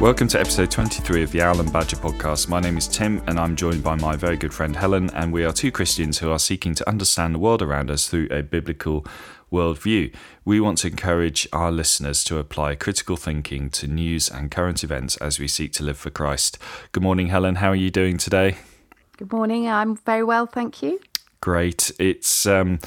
Welcome to episode 23 of the Owl and Badger podcast. My name is Tim, and I'm joined by my very good friend Helen, and we are two Christians who are seeking to understand the world around us through a biblical worldview. We want to encourage our listeners to apply critical thinking to news and current events as we seek to live for Christ. Good morning, Helen. How are you doing today? Good morning. I'm very well, thank you. Great. It's um,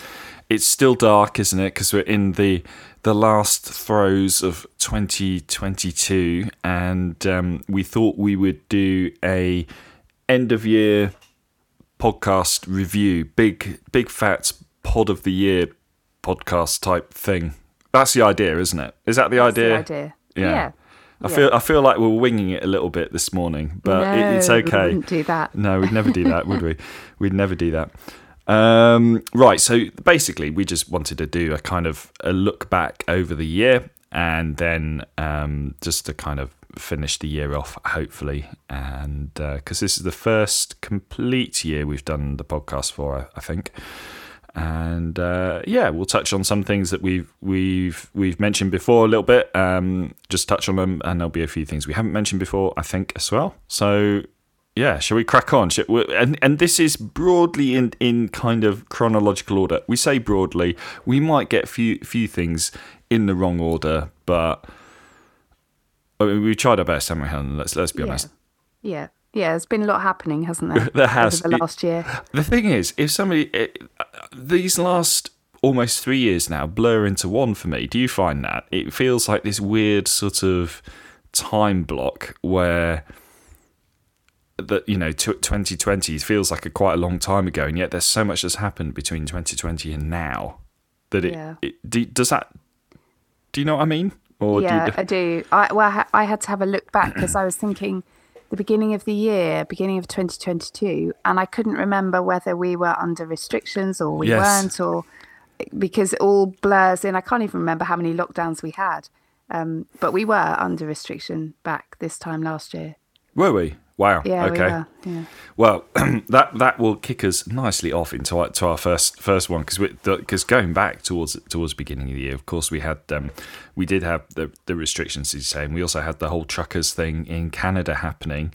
it's still dark, isn't it? Because we're in the the last throes of 2022, and um, we thought we would do a end of year podcast review, big big fat pod of the year podcast type thing. That's the idea, isn't it? Is that the That's idea? The idea. Yeah. yeah. I feel I feel like we're winging it a little bit this morning, but no, it, it's we okay. wouldn't do that. No, we'd never do that, would we? We'd never do that. Um, right. So basically, we just wanted to do a kind of a look back over the year, and then um, just to kind of finish the year off, hopefully, and because this is the first complete year we've done the podcast for, I, I think. And uh, yeah, we'll touch on some things that we've we've we've mentioned before a little bit. Um, just touch on them, and there'll be a few things we haven't mentioned before, I think, as well. So yeah, shall we crack on? We, and and this is broadly in in kind of chronological order. We say broadly, we might get few few things in the wrong order, but I mean, we tried our best, haven't we, Helen? Let's let's be Yeah. honest. Yeah. Yeah, there's been a lot happening, hasn't there? There has. Over the last year. The thing is, if somebody it, these last almost three years now blur into one for me. Do you find that it feels like this weird sort of time block where that you know tw 2020 feels like a quite a long time ago, and yet there's so much that's happened between 2020 and now that it, Yeah. it do, does that. Do you know what I mean? Or yeah, do I do. I, well, I had to have a look back because I was thinking the beginning of the year, beginning of 2022, and I couldn't remember whether we were under restrictions or we Yes. weren't, or because it all blurs in. I can't even remember how many lockdowns we had, um, but we were under restriction back this time last year. were we? Wow. Yeah, okay. we. Yeah. Well, that that will kick us nicely off into our, to our first first one because because going back towards towards the beginning of the year, of course, we had um, we did have the the restrictions, as you say, and we also had the whole truckers thing in Canada happening,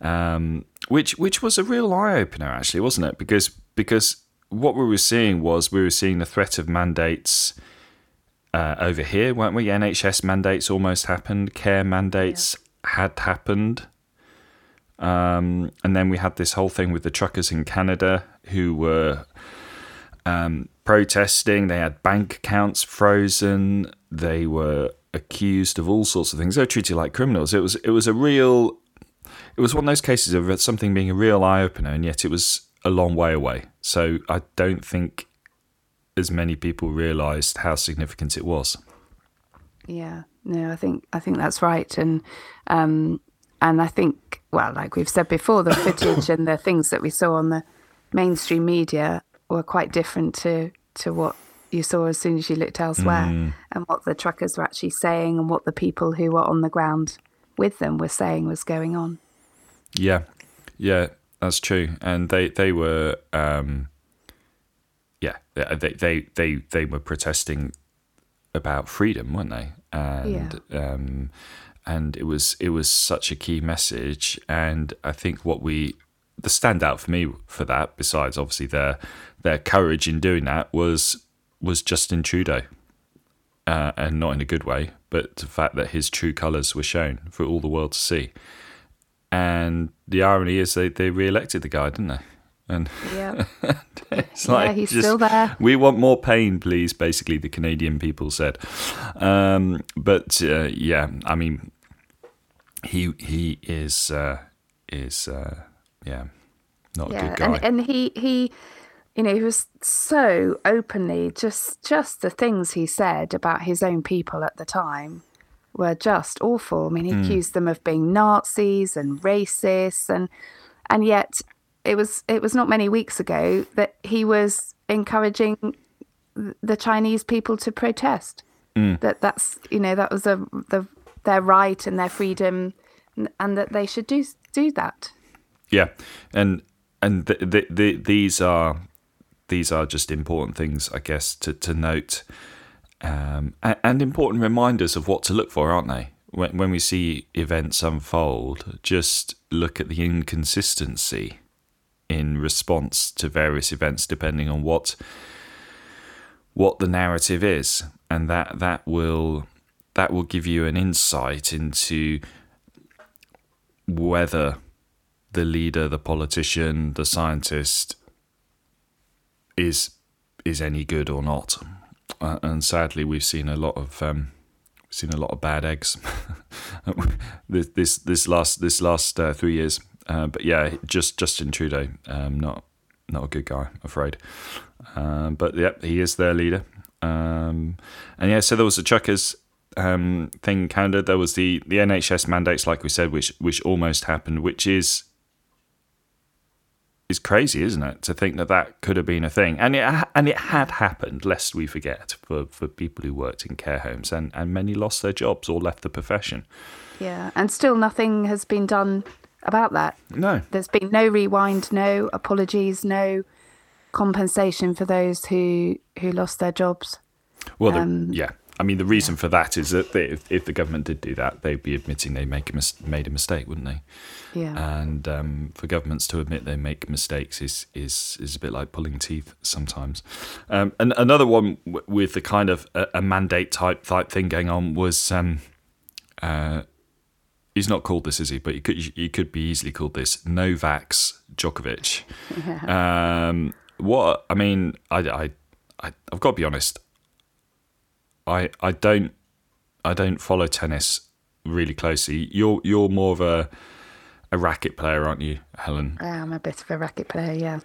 um, which which was a real eye opener, actually, wasn't it? Because because what we were seeing was we were seeing the threat of mandates. Uh, over here, weren't we? NHS mandates almost happened. Care mandates had happened. Um, and then we had this whole thing with the truckers in Canada who were um, protesting. They had bank accounts frozen. They were accused of all sorts of things. They were treated like criminals. It was it was a real. It was one of those cases of something being a real eye opener, and yet it was a long way away. So I don't think as many people realised how significant it was. Yeah, no, I think I think that's right, and um, and I think well, like we've said before, the footage and the things that we saw on the mainstream media were quite different to to what you saw as soon as you looked elsewhere, and what the truckers were actually saying, and what the people who were on the ground with them were saying was going on. Yeah, yeah, that's true. And they they were, um, yeah, they they they they were protesting about freedom, weren't they? And um, and it was it was such a key message. And I think what we the standout for me for that, besides obviously their their courage in doing that, was was Justin Trudeau. Uh, and not in a good way, but the fact that his true colours were shown for all the world to see. And the irony is they, they re-elected the guy, didn't they? And Yeah, it's like yeah, he's just- still there. We want more pain, please. Basically, the Canadian people said. Um, but uh, yeah, I mean, he he is uh, is uh, yeah not a good guy. and and he he, you know, he was so openly just just the things he said about his own people at the time were just awful. I mean, he Hmm. accused them of being Nazis and racists, and and yet it was it was not many weeks ago that he was encouraging the Chinese people to protest. Hmm. That that's you know that was a the their right and their freedom, and, that they should do do that. Yeah, and and the, the, the, these are these are just important things, I guess, to to note, um, and, and important reminders of what to look for, aren't they? when when we see events unfold, just look at the inconsistency in response to various events, depending on what what the narrative is, and that that will that will give you an insight into whether the leader, the politician, the scientist is is any good or not. Uh, and sadly, we've seen a lot of um, seen a lot of bad eggs this, this this last this last uh, three years. Uh, but yeah, just Justin Trudeau, um, not not a good guy, afraid. Um, but yeah, he is their leader. Um, and yeah, so there was the Chuckers um, thing in Canada. There was the the NHS mandates, like we said, which which almost happened, which is is crazy, isn't it? To think that that could have been a thing, and it and it had happened. Lest we forget, for for people who worked in care homes, and and many lost their jobs or left the profession. Yeah, and still nothing has been done about that. No, there's been no rewind, no apologies, no compensation for those who who lost their jobs. Well, the, um, yeah, I mean, the reason for that is that they, if, if, the government did do that, they'd be admitting they make a mis- made a mistake, wouldn't they? Yeah. And um, for governments to admit they make mistakes is is is a bit like pulling teeth sometimes. Um, and another one w- with the kind of a, a, mandate type type thing going on was. Um, uh, he's not called this, is he? But he could he could be easily called this Novak's Djokovic. Yeah. Um, what I mean, I, I, I I've got to be honest. I I don't I don't follow tennis really closely. You're you're more of a a racket player, aren't you, Helen? I am a bit of a racket player, yeah.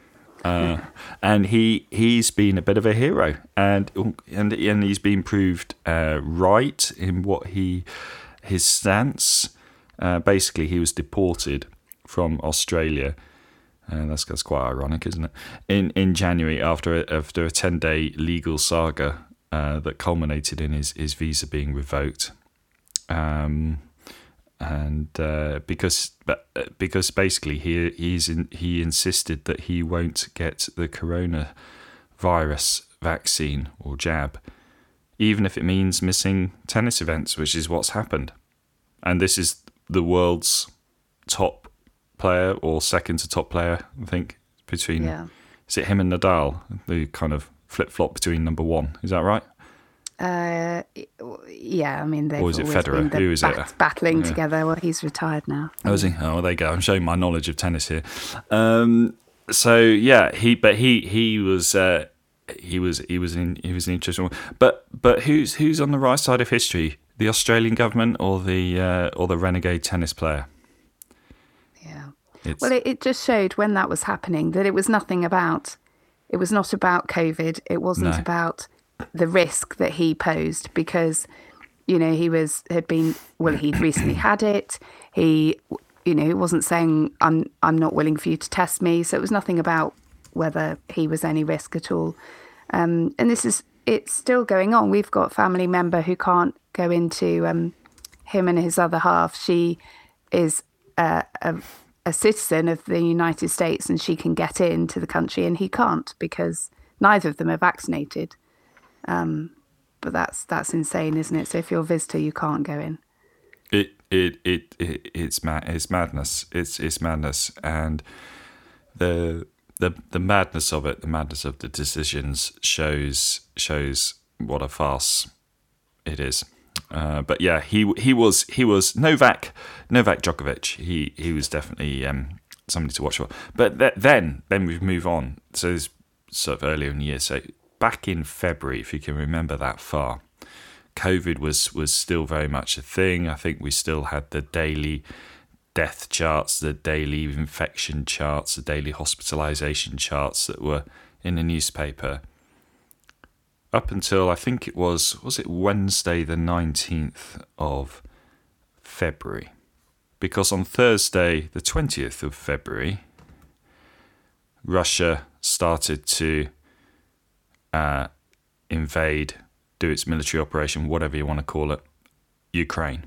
uh, and he he's been a bit of a hero, and and and he's been proved uh, right in what he his stance. Uh, basically, he was deported from Australia. Uh, that's that's quite ironic, isn't it? In in January, after a, after a ten day legal saga uh, that culminated in his, his visa being revoked. Um, and uh, because but, uh, because basically he he's in, he insisted that he won't get the coronavirus vaccine or jab, even if it means missing tennis events, which is what's happened. And this is the world's top player or second to top player, I think, between yeah. is it him and Nadal, the kind of flip flop between number one. Is that right? Uh, yeah, I mean, they've or is it Federer? Who is bat- it? Battling yeah. together. Well, he's retired now. Oh, is he? Oh, well, there you go. I'm showing my knowledge of tennis here. Um, so yeah, he but he he was uh, he was he was in he was an interesting one. But but who's who's on the right side of history? The Australian government or the uh, or the renegade tennis player? Yeah. It's... Well, it, it just showed when that was happening that it was nothing about it was not about COVID. It wasn't no. about the risk that he posed because, you know, he was had been well, he'd recently had it. He, you know, wasn't saying I'm I'm not willing for you to test me. So it was nothing about whether he was any risk at all. Um, and this is it's still going on. We've got family member who can't go into um, him and his other half. She is a, a, a citizen of the United States and she can get into the country and he can't because neither of them are vaccinated. Um, but that's that's insane, isn't it? So if you're a visitor, you can't go in. It it it, it it's mad. It's madness. It's it's madness, and the the the madness of it, the madness of the decisions shows shows what a farce it is. Uh, but yeah, he he was he was Novak Novak Djokovic. He he was definitely um, somebody to watch for. But th- then then we move on. So it's sort of earlier in the year. So back in February, if you can remember that far, COVID was was still very much a thing. I think we still had the daily death charts, the daily infection charts, the daily hospitalization charts that were in the newspaper up until I think it was was it Wednesday the 19th of February? Because on Thursday the 20th of February Russia started to uh, invade do its military operation whatever you want to call it Ukraine.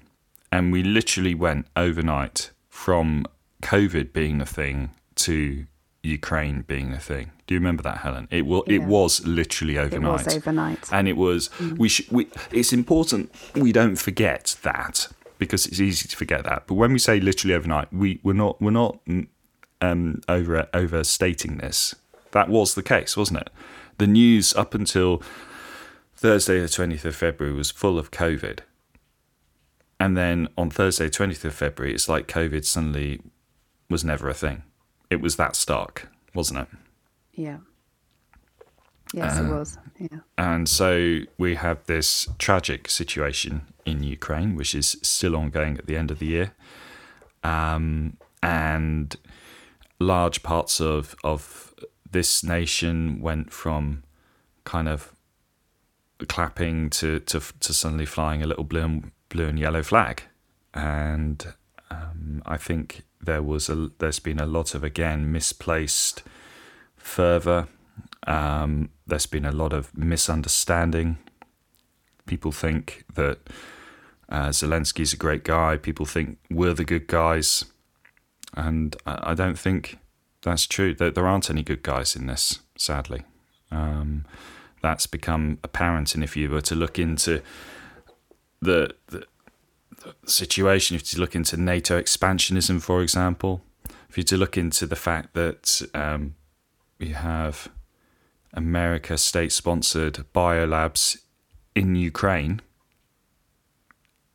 And we literally went overnight from covid being a thing to Ukraine being a thing. Do you remember that, Helen? It will. Yeah. It was literally overnight. It was overnight, and it was. Mm. We should. We. It's important we don't forget that because it's easy to forget that. But when we say literally overnight, we we're not we're not um, over overstating this. That was the case, wasn't it? The news up until Thursday, the twentieth of February, was full of COVID, and then on Thursday, twentieth of February, it's like COVID suddenly was never a thing. It was that stark, wasn't it? Yeah. Yes, it was. Yeah. And so we have this tragic situation in Ukraine, which is still ongoing at the end of the year. Um, and large parts of, of this nation went from kind of clapping to, to, to suddenly flying a little blue and, blue and yellow flag. And um, I think there was a, there's been a lot of, again, misplaced fervour um, there's been a lot of misunderstanding. People think that uh, Zelensky's a great guy. People think we're the good guys. And I, I don't think that's true. There, there, aren't any good guys in this, sadly. Um, that's become apparent. And if you were to look into the, the situation, if you look into NATO expansionism, for example, if you look into the fact that um, we have America state sponsored biolabs in Ukraine.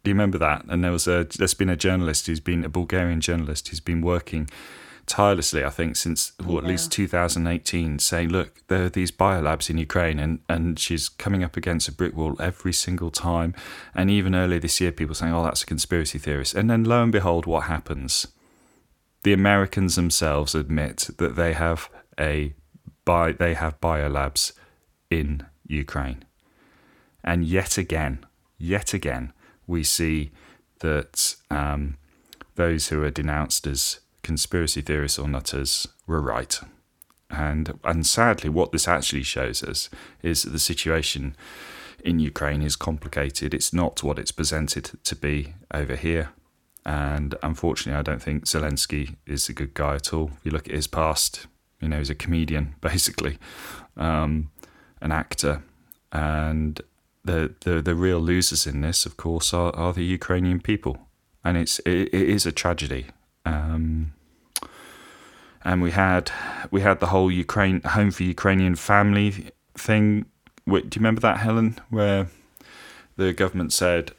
Do you remember that? And there was a there's been a journalist who's been a Bulgarian journalist who's been working tirelessly, I think, since well, at least 2018, saying, look, there are these biolabs in Ukraine, and, and she's coming up against a brick wall every single time. And even earlier this year, people saying, oh, that's a conspiracy theorist. And then lo and behold, what happens? The Americans themselves admit that they have a Bi- they have biolabs in Ukraine. And yet again, yet again, we see that um, those who are denounced as conspiracy theorists or nutters were right. And, and sadly, what this actually shows us is that the situation in Ukraine is complicated. It's not what it's presented to be over here. And unfortunately, I don't think Zelensky is a good guy at all. If you look at his past, you know, he's a comedian basically, um, an actor, and the, the the real losers in this, of course, are, are the Ukrainian people, and it's it, it is a tragedy. Um, and we had we had the whole Ukraine home for Ukrainian family thing. Do you remember that, Helen? Where the government said,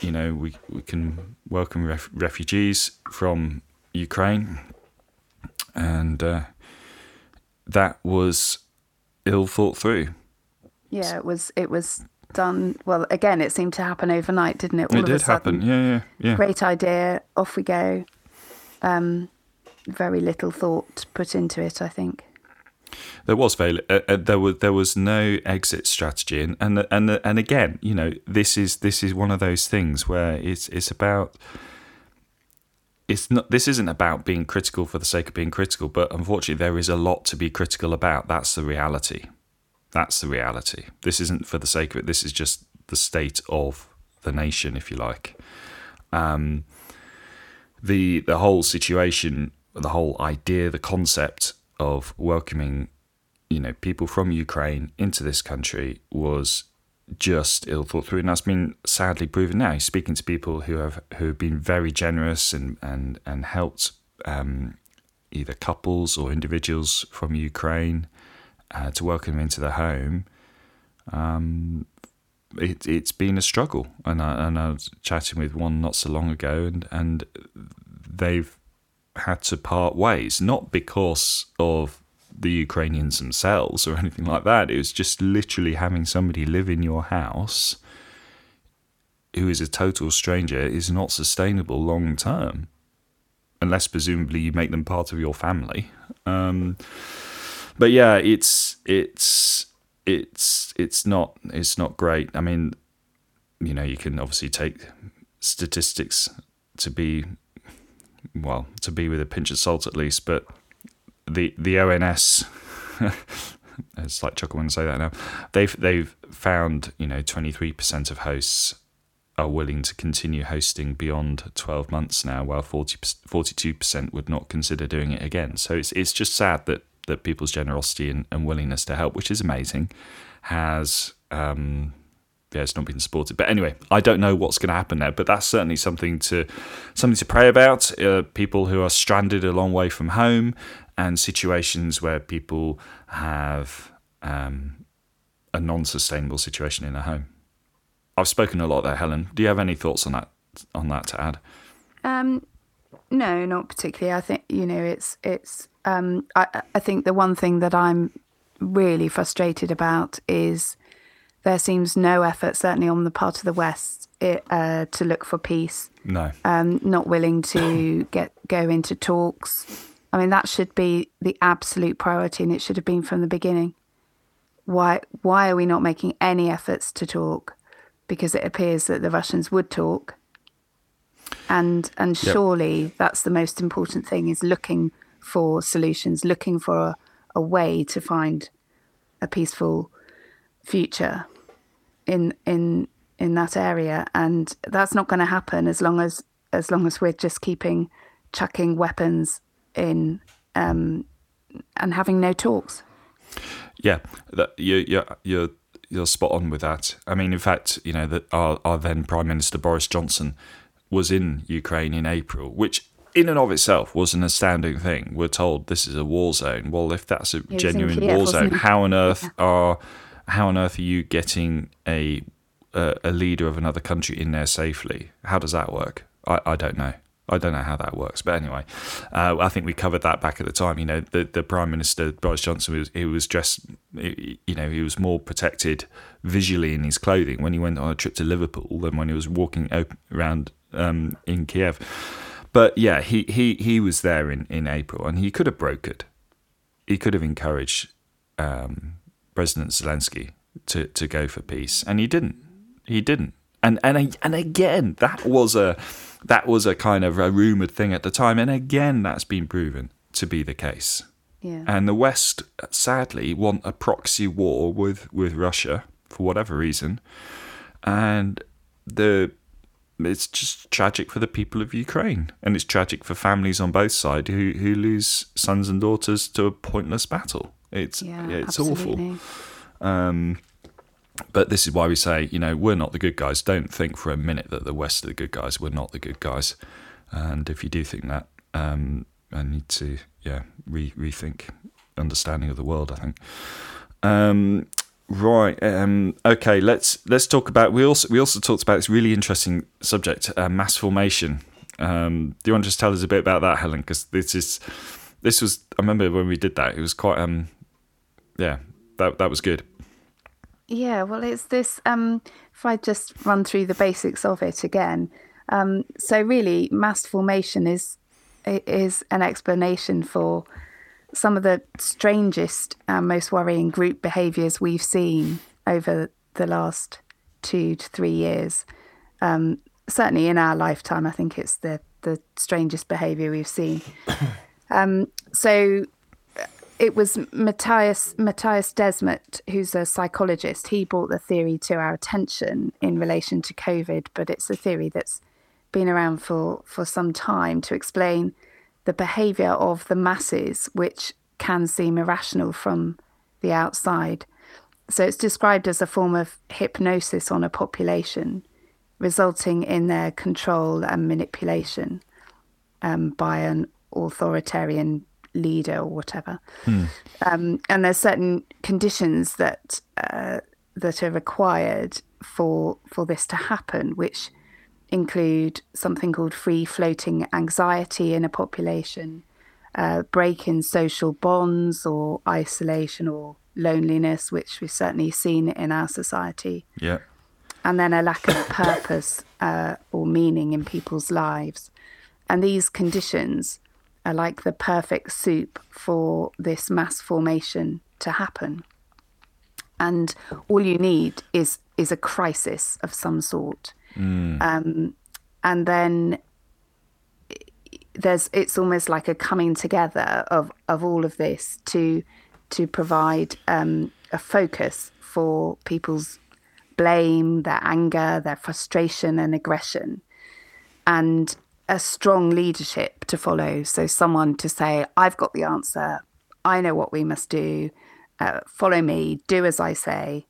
you know, we we can welcome ref- refugees from Ukraine, and uh, that was ill thought through. Yeah, it was. It was done. Well, again, it seemed to happen overnight, didn't it? All it did happen. Yeah, yeah, yeah. Great idea. Off we go. Um, very little thought put into it. I think. There was very uh, uh, there was there was no exit strategy, and and and and again, you know, this is this is one of those things where it's it's about it's not this isn't about being critical for the sake of being critical but unfortunately there is a lot to be critical about that's the reality that's the reality this isn't for the sake of it this is just the state of the nation if you like um, the the whole situation the whole idea the concept of welcoming you know people from Ukraine into this country was just ill thought through, and that's been sadly proven now. speaking to people who have who have been very generous and and and helped um, either couples or individuals from Ukraine uh, to welcome them into their home. Um, it, it's been a struggle, and I, and I was chatting with one not so long ago, and and they've had to part ways, not because of the Ukrainians themselves or anything like that. It was just literally having somebody live in your house who is a total stranger is not sustainable long term, unless presumably you make them part of your family. Um, but yeah, it's it's it's it's not it's not great. I mean, you know, you can obviously take statistics to be well to be with a pinch of salt at least, but the the ONS. it's like chuckle when I say that now. They've they've found you know twenty three percent of hosts are willing to continue hosting beyond 12 months now, while 42 percent would not consider doing it again. So it's it's just sad that that people's generosity and, and willingness to help, which is amazing, has um, yeah, it's not been supported. But anyway, I don't know what's going to happen there. But that's certainly something to something to pray about. Uh, people who are stranded a long way from home, and situations where people have um, a non-sustainable situation in a home. I've spoken a lot there, Helen. Do you have any thoughts on that on that to add? Um, no, not particularly. I think you know it's it's. Um, I I think the one thing that I'm really frustrated about is there seems no effort, certainly on the part of the West, it, uh, to look for peace. No. Um, not willing to get go into talks. I mean, that should be the absolute priority, and it should have been from the beginning. Why why are we not making any efforts to talk? Because it appears that the Russians would talk, and and yep. surely that's the most important thing: is looking for solutions, looking for a, a way to find a peaceful future in in in that area and that's not going to happen as long as as long as we're just keeping chucking weapons in um, and having no talks yeah you you you're you're spot on with that i mean in fact you know that our, our then prime minister boris johnson was in ukraine in april which in and of itself was an astounding thing. We're told this is a war zone. Well, if that's a genuine Kiev, war zone, how on earth yeah. are how on earth are you getting a, a, a leader of another country in there safely? How does that work? I, I don't know. I don't know how that works, but anyway, uh, I think we covered that back at the time. You know, the, the Prime Minister Boris Johnson was he was dressed, you know, he was more protected visually in his clothing when he went on a trip to Liverpool than when he was walking around um, in Kiev. But yeah, he, he, he was there in, in April and he could have brokered. He could have encouraged um, President Zelensky to, to go for peace, and he didn't. He didn't. And and and again, that was a that was a kind of a rumored thing at the time, and again, that's been proven to be the case. Yeah. And the West, sadly, want a proxy war with with Russia for whatever reason, and the it's just tragic for the people of Ukraine, and it's tragic for families on both sides who who lose sons and daughters to a pointless battle. It's yeah, it's absolutely. awful. Um, but this is why we say, you know, we're not the good guys. Don't think for a minute that the West are the good guys. We're not the good guys. And if you do think that, um, I need to, yeah, re- rethink understanding of the world. I think. Um, Right. Um, okay. Let's let's talk about. We also we also talked about this really interesting subject, uh, mass formation. Um, do you want to just tell us a bit about that, Helen? Because this is this was. I remember when we did that. It was quite. Um, yeah. That that was good. Yeah. Well, it's this. Um, if I just run through the basics of it again. Um, so really, mass formation is is an explanation for some of the strangest and most worrying group behaviours we've seen over the last two to three years. Um, certainly in our lifetime, I think it's the the strangest behaviour we've seen. Um, so it was Mattias Mattias Desmet, who's a psychologist. He brought the theory to our attention in relation to COVID, but it's a theory that's been around for for some time to explain the behavior of the masses, which can seem irrational from the outside. So it's described as a form of hypnosis on a population, resulting in their control and manipulation um, by an authoritarian leader or whatever. Hmm. Um, and there's certain conditions that uh, that are required for for this to happen, which include something called free floating anxiety in a population, uh, break in social bonds or isolation or loneliness, which we've certainly seen in our society. Yeah. And then a lack of purpose uh, or meaning in people's lives. And these conditions are like the perfect soup for this mass formation to happen. And all you need is is a crisis of some sort. Mm. Um, and then there's it's almost like a coming together of of all of this to to provide um, a focus for people's blame, their anger, their frustration and aggression, and a strong leadership to follow. So someone to say, "I've got the answer. I know what we must do. Uh, follow me. Do as I say,"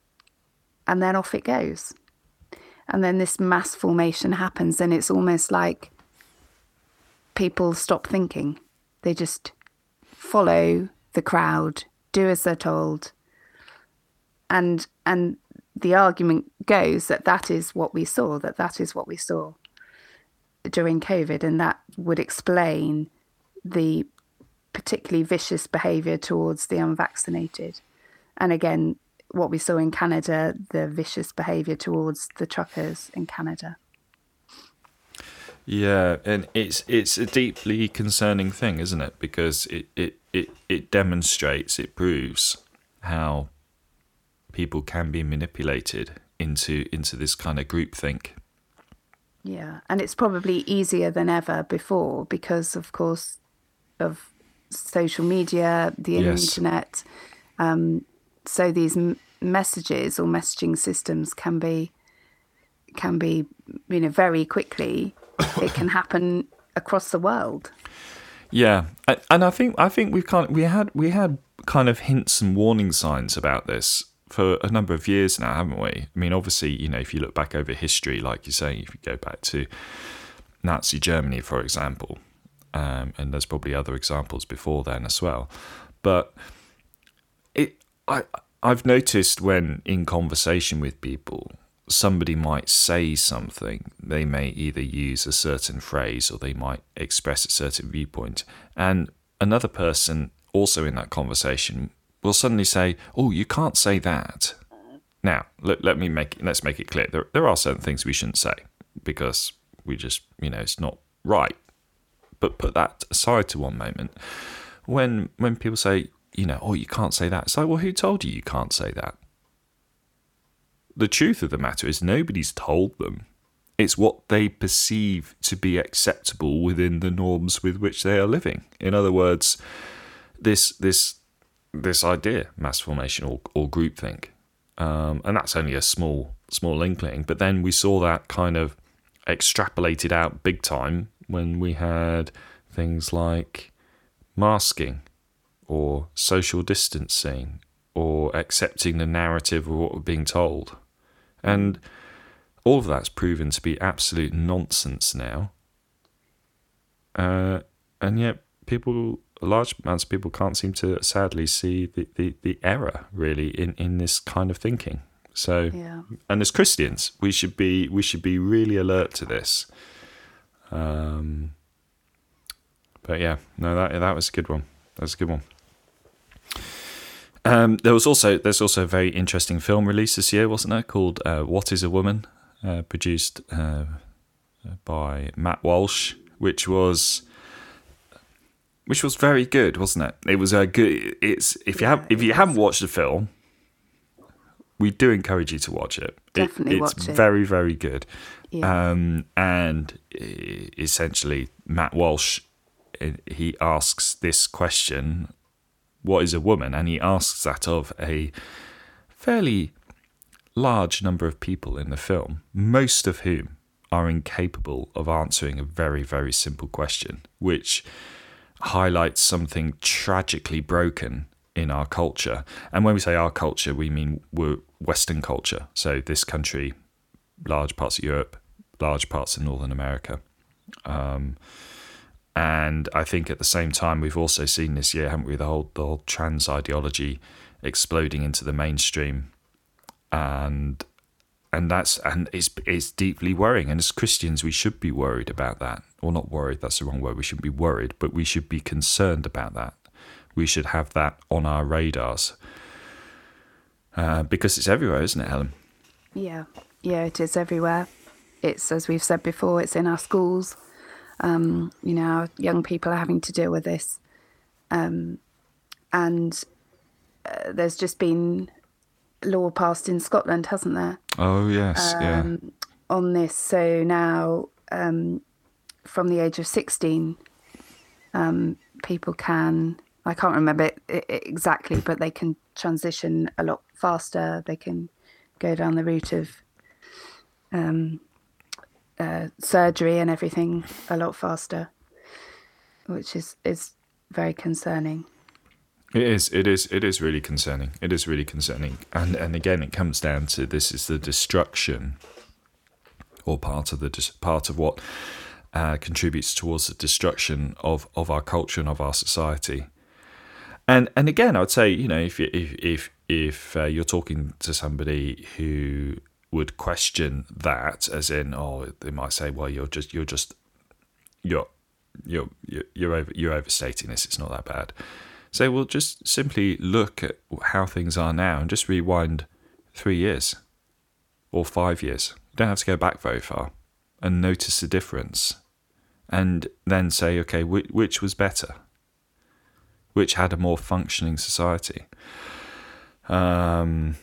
and then off it goes. and then this mass formation happens, and it's almost like people stop thinking. They just follow the crowd, do as they're told, and and the argument goes that that is what we saw. That that is what we saw during COVID, and that would explain the particularly vicious behaviour towards the unvaccinated. And again, what we saw in Canada, the vicious behaviour towards the truckers in Canada. Yeah, and it's it's a deeply concerning thing, isn't it? Because it it, it, it demonstrates, it proves how people can be manipulated into into this kind of groupthink. Yeah, and it's probably easier than ever before because, of course, of social media, the yes. internet. Um, so these m- messages or messaging systems can be can be you know very quickly it can happen across the world yeah and i think i think we've kind of, we had we had kind of hints and warning signs about this for a number of years now haven't we i mean obviously you know if you look back over history like you say if you go back to nazi germany for example um, and there's probably other examples before then as well but it i I've noticed when in conversation with people, somebody might say something, they may either use a certain phrase or they might express a certain viewpoint. And another person also in that conversation will suddenly say, Oh, you can't say that. Now, let, let me make let's make it clear. There, there are certain things we shouldn't say because we just, you know, it's not right. But put that aside to one moment. When when people say, you know, oh, you can't say that. It's like, well, who told you you can't say that? The truth of the matter is, nobody's told them. It's what they perceive to be acceptable within the norms with which they are living. In other words, this this this idea, mass formation or, or groupthink, um, and that's only a small small inkling. But then we saw that kind of extrapolated out big time when we had things like masking or social distancing or accepting the narrative of what we're being told. And all of that's proven to be absolute nonsense now. Uh, and yet, people, large amounts of people can't seem to sadly see the, the, the error really in, in this kind of thinking. So, yeah. and as Christians, we should be we should be really alert to this. Um, but yeah, no, that that was a good one. That was a good one. Um, there was also there's also a very interesting film release this year, wasn't there? Called uh, "What Is a Woman," uh, produced uh, by Matt Walsh, which was which was very good, wasn't it? It was a good. It's if you have if you haven't watched the film, we do encourage you to watch it. Definitely it, watch it. It's very very good. Yeah. Um, and essentially, Matt Walsh he asks this question what is a woman? And he asks that of a fairly large number of people in the film, most of whom are incapable of answering a very, very simple question, which highlights something tragically broken in our culture. And when we say our culture, we mean Western culture. So this country, large parts of Europe, large parts of Northern America. Um, and I think at the same time, we've also seen this year, haven't we, the whole the whole trans ideology exploding into the mainstream, and and that's and it's it's deeply worrying. And as Christians, we should be worried about that, or not worried. That's the wrong word. We shouldn't be worried, but we should be concerned about that. We should have that on our radars uh, because it's everywhere, isn't it, Helen? Yeah, yeah, it is everywhere. It's as we've said before. It's in our schools um, you know, young people are having to deal with this. Um, and uh, there's just been law passed in Scotland, hasn't there? Oh, yes, um, yeah. On this. So now, um, from the age of 16, um, people can, I can't remember it, it exactly, but they can transition a lot faster. They can go down the route of um, uh, surgery and everything a lot faster, which is is very concerning. It is. It is. It is really concerning. It is really concerning. And and again, it comes down to this: is the destruction or part of the part of what uh, contributes towards the destruction of, of our culture and of our society. And and again, I would say, you know, if if if if uh, you're talking to somebody who would question that, as in, oh, they might say, well, you're just you're just you're you're you're over, you're overstating this. It's not that bad. So we'll just simply look at how things are now and just rewind three years or five years. You don't have to go back very far and notice the difference, and then say, okay, which, was better? Which had a more functioning society? Um,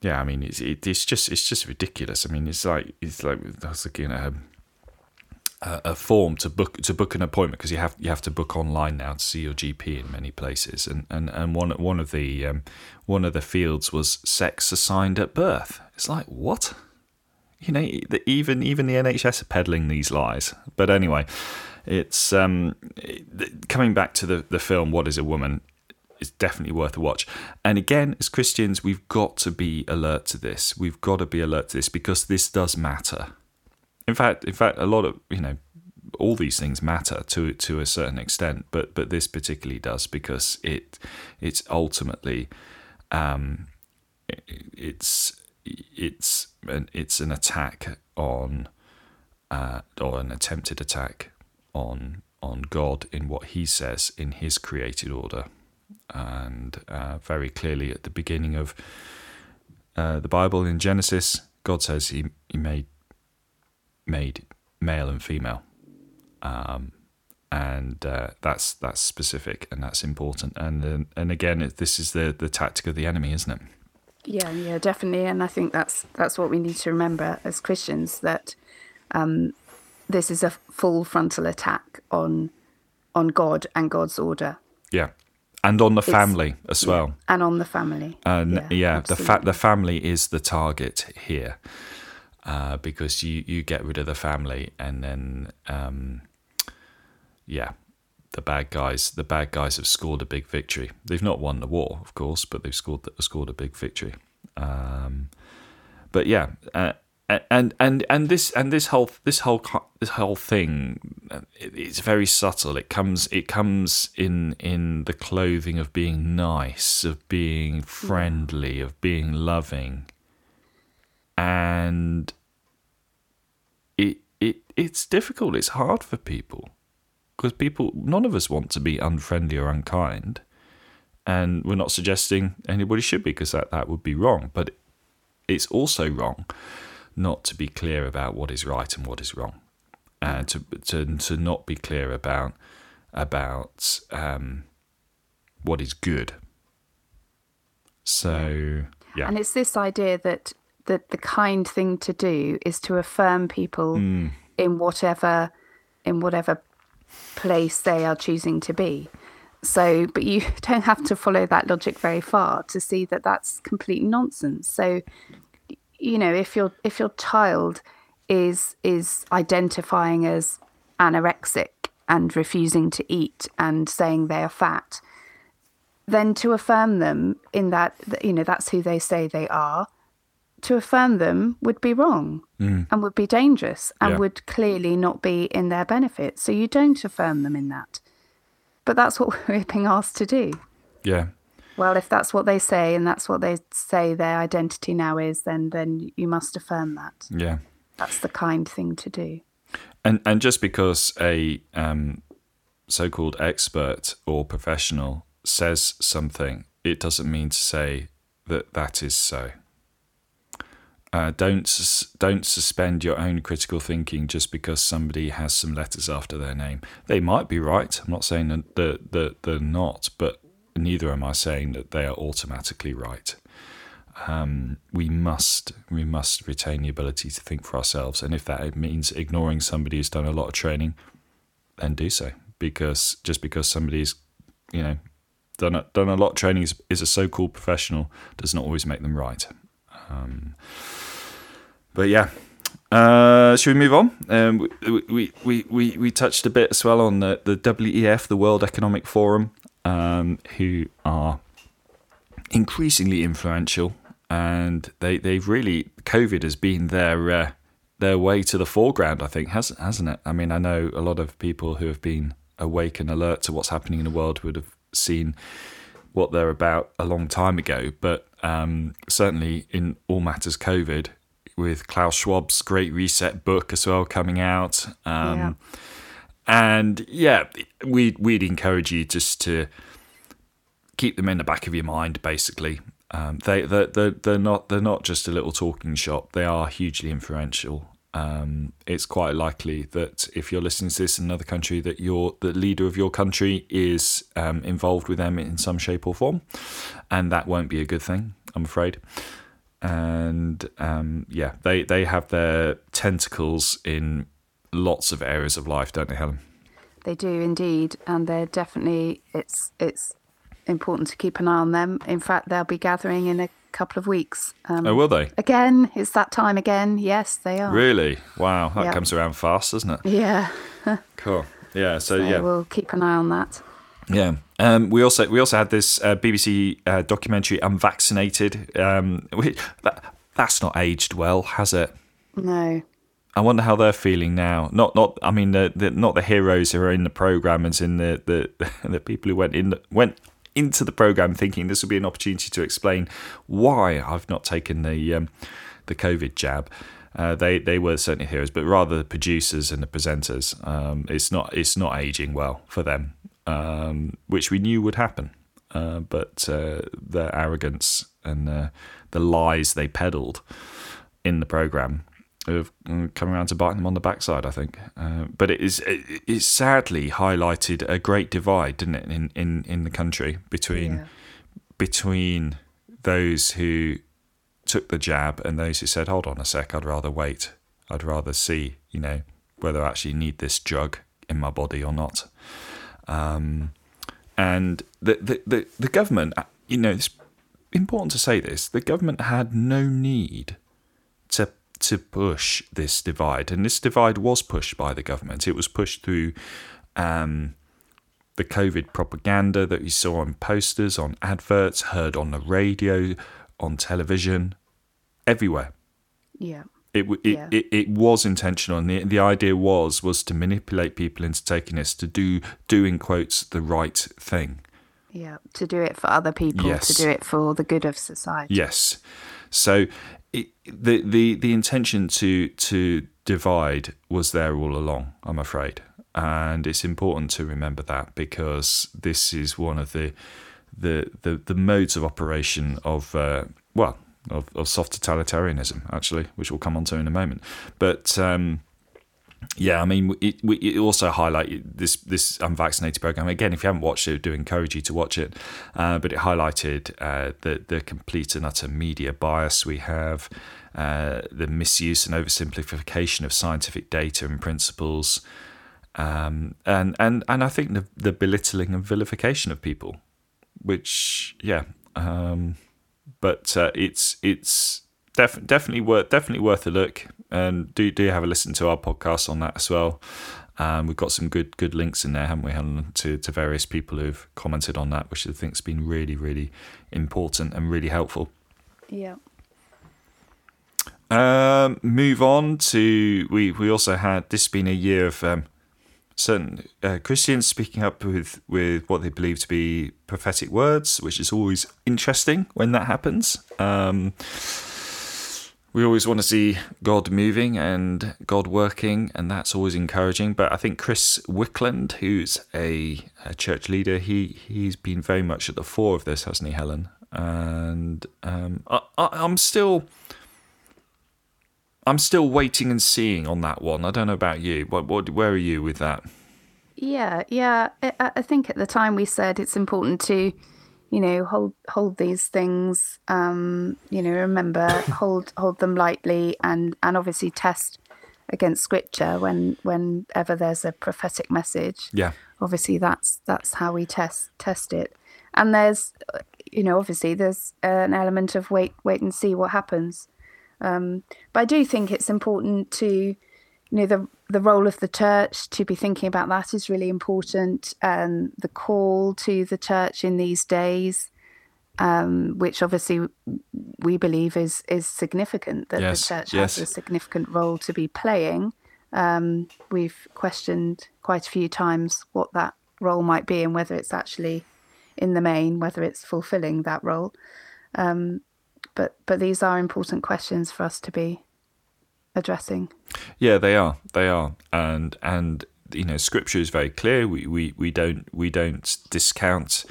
yeah, I mean, it's it, it's just it's just ridiculous. I mean, it's like it's like I was looking at. Um, a, form to book to book an appointment because you have you have to book online now to see your GP in many places, and and, and one one of the um, one of the fields was sex assigned at birth. It's like what, you know, even even the NHS are peddling these lies. But anyway, it's um, coming back to the the film. What is a woman? It's definitely worth a watch. And again, as Christians, we've got to be alert to this. We've got to be alert to this because this does matter in fact, in fact, a lot of you know all these things matter to to a certain extent, but but this particularly does because it it's ultimately um, it's it's an, it's an attack on uh, or an attempted attack on on God in what He says in His created order, and uh, very clearly at the beginning of uh, the Bible in Genesis, God says He He made made male and female. Um, and uh, that's that's specific and that's important. And and again, this is the the tactic of the enemy, isn't it? Yeah, yeah, definitely. And I think that's that's what we need to remember as Christians that um, this is a full frontal attack on on God and God's order. Yeah, and on the it's, family as well. And on the family. And yeah, yeah the fa- the family is the target here uh, because you, you get rid of the family and then um, yeah the bad guys the bad guys have scored a big victory. They've not won the war of course but they've scored scored a big victory. Um, but yeah uh, and and and this and this whole this whole this whole thing it's very subtle. It comes it comes in in the clothing of being nice of being friendly of being loving. And it it it's difficult. It's hard for people because people, none of us want to be unfriendly or unkind, and we're not suggesting anybody should be because that that would be wrong. But it's also wrong not to be clear about what is right and what is wrong, and to to to not be clear about about um, what is good. So yeah, and it's this idea that the the kind thing to do is to affirm people mm. in whatever in whatever place they are choosing to be. So, but you don't have to follow that logic very far to see that that's complete nonsense. So, you know, if your if your child is is identifying as anorexic and refusing to eat and saying they are fat, then to affirm them in that, you know, that's who they say they are to affirm them would be wrong mm. and would be dangerous and yeah. would clearly not be in their benefit. So you don't affirm them in that. But that's what we're being asked to do. Yeah. Well, if that's what they say and that's what they say their identity now is, then then you must affirm that. Yeah. That's the kind thing to do. And and just because a um, so-called expert or professional says something, it doesn't mean to say that that is so. Uh, don't don't suspend your own critical thinking just because somebody has some letters after their name. They might be right. I'm not saying that they're, that they're not, but neither am I saying that they are automatically right. Um, we must we must retain the ability to think for ourselves, and if that means ignoring somebody who's done a lot of training, then do so. Because just because somebody's you know done a, done a lot of training is, is a so-called professional does not always make them right. Um, but yeah, uh, should we move on? Um, we, we, we, we, touched a bit as well on the, the WEF, the World Economic Forum, um, who are increasingly influential, and they they've really COVID has been their uh, their way to the foreground. I think hasn't hasn't it? I mean, I know a lot of people who have been awake and alert to what's happening in the world would have seen what they're about a long time ago. But um, certainly in all matters COVID, with Klaus Schwab's Great Reset book as well coming out. Um, yeah. And yeah, we we'd encourage you just to keep them in the back of your mind, basically. Um, they they're, they're, they're not they're not just a little talking shop. They are hugely influential. Um, it's quite likely that if you're listening to this in another country, that your the leader of your country is um, involved with them in some shape or form, and that won't be a good thing. I'm afraid. And um, yeah, they they have their tentacles in lots of areas of life, don't they, Helen? They do indeed, and they're definitely it's it's important to keep an eye on them. In fact, they'll be gathering in a couple of weeks. Um, oh, will they? Again, it's that time again. Yes, they are. Really? Wow, that yep. comes around fast, doesn't it? Yeah. cool. Yeah. So, so, yeah, we'll keep an eye on that. Yeah. Um, we also we also had this uh, BBC uh, documentary "Unvaccinated." Um, we, that, that's not aged well, has it? No. I wonder how they're feeling now. Not, not. I mean, the, the not the heroes who are in the program, as in the the, the people who went in went into the program thinking this will be an opportunity to explain why I've not taken the um, the COVID jab. Uh, they they were certainly heroes, but rather the producers and the presenters. Um, it's not it's not aging well for them, um, which we knew would happen. Uh, but uh, the arrogance and the lies they peddled in the program have coming around to bite them on the backside, I think. Uh, but it is it, it, sadly highlighted a great divide, didn't it, in, in, in the country between yeah. between those who took the jab and those who said, "Hold on a sec, I'd rather wait. I'd rather see, you know, whether I actually need this drug in my body or not." Um, and the, the the the government, uh, you know, it's important to say this: the government had no need to to push this divide, and this divide was pushed by the government. It was pushed through um, the COVID propaganda that you saw on posters, on adverts, heard on the radio, on television, everywhere. Yeah. It, it, yeah. it, it, was intentional, and the, the idea was was to manipulate people into taking this to do do in quotes the right thing. Yeah, to do it for other people, yes. to do it for the good of society. Yes. So the the the intention to to divide was there all along. I'm afraid, and it's important to remember that because this is one of the the the, the modes of operation of uh, well of, of soft totalitarianism actually, which we'll come on to in a moment. But um, yeah, I mean, it, it also highlighted this this unvaccinated program again. If you haven't watched it, I do encourage you to watch it. Uh, but it highlighted uh, the the complete and utter media bias we have, uh, the misuse and oversimplification of scientific data and principles, um, and and and I think the the belittling and vilification of people, which yeah, um, but uh, it's it's def- definitely worth definitely worth a look, and do do have a listen to our podcast on that as well. Um, we've got some good good links in there, haven't we, Helen, to, to various people who've commented on that, which I think has been really, really important and really helpful. Yeah. Um, move on to we we also had this been a year of um, certain uh, Christians speaking up with with what they believe to be prophetic words, which is always interesting when that happens. Um, we always want to see God moving and God working, and that's always encouraging. But I think Chris Wickland, who's a, a church leader, he he's been very much at the fore of this, hasn't he, Helen? And um, I, I'm still. I'm still waiting and seeing on that one. I don't know about you. What, what, where are you with that? Yeah, yeah. I, I think at the time we said it's important to you know hold hold these things um you know remember hold hold them lightly and and obviously test against scripture when whenever there's a prophetic message. Yeah. Obviously that's that's how we test test it. And there's you know obviously there's an element of wait wait and see what happens. Um but i do think it's important to you know the the role of the church to be thinking about that is really important and the call to the church in these days um, which obviously we believe is is significant that Yes, the church yes. has a significant role to be playing. Um, we've questioned quite a few times what that role might be and whether it's actually in the main, whether it's fulfilling that role. Um, but but these are important questions for us to be addressing. Yeah, they are. They are, and and you know, Scripture is very clear. We we, we don't we don't discount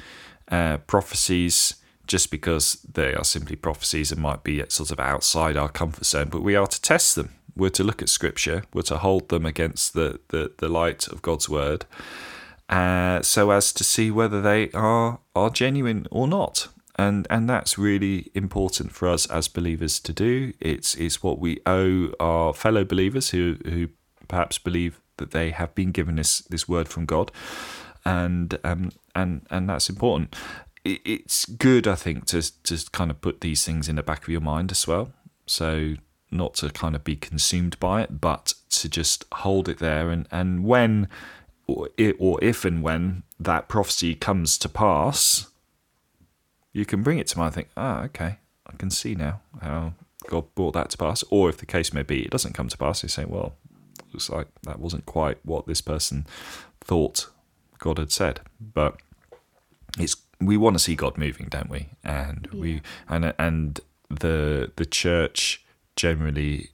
uh, prophecies just because they are simply prophecies and might be sort of outside our comfort zone. But we are to test them. We're to look at Scripture. We're to hold them against the the, the light of God's word, uh, so as to see whether they are are genuine or not. And and that's really important for us as believers to do. It's it's what we owe our fellow believers who who perhaps believe that they have been given this this word from God, and um and and that's important. It's good, I think, to to kind of put these things in the back of your mind as well. So not to kind of be consumed by it, but to just hold it there, and and when or or if and when that prophecy comes to pass, you can bring it to mind and think, ah, okay, I can see now how God brought that to pass. Or if the case may be, it doesn't come to pass, you say, well, looks like that wasn't quite what this person thought God had said. But it's we want to see God moving, don't we? And we and and the the church generally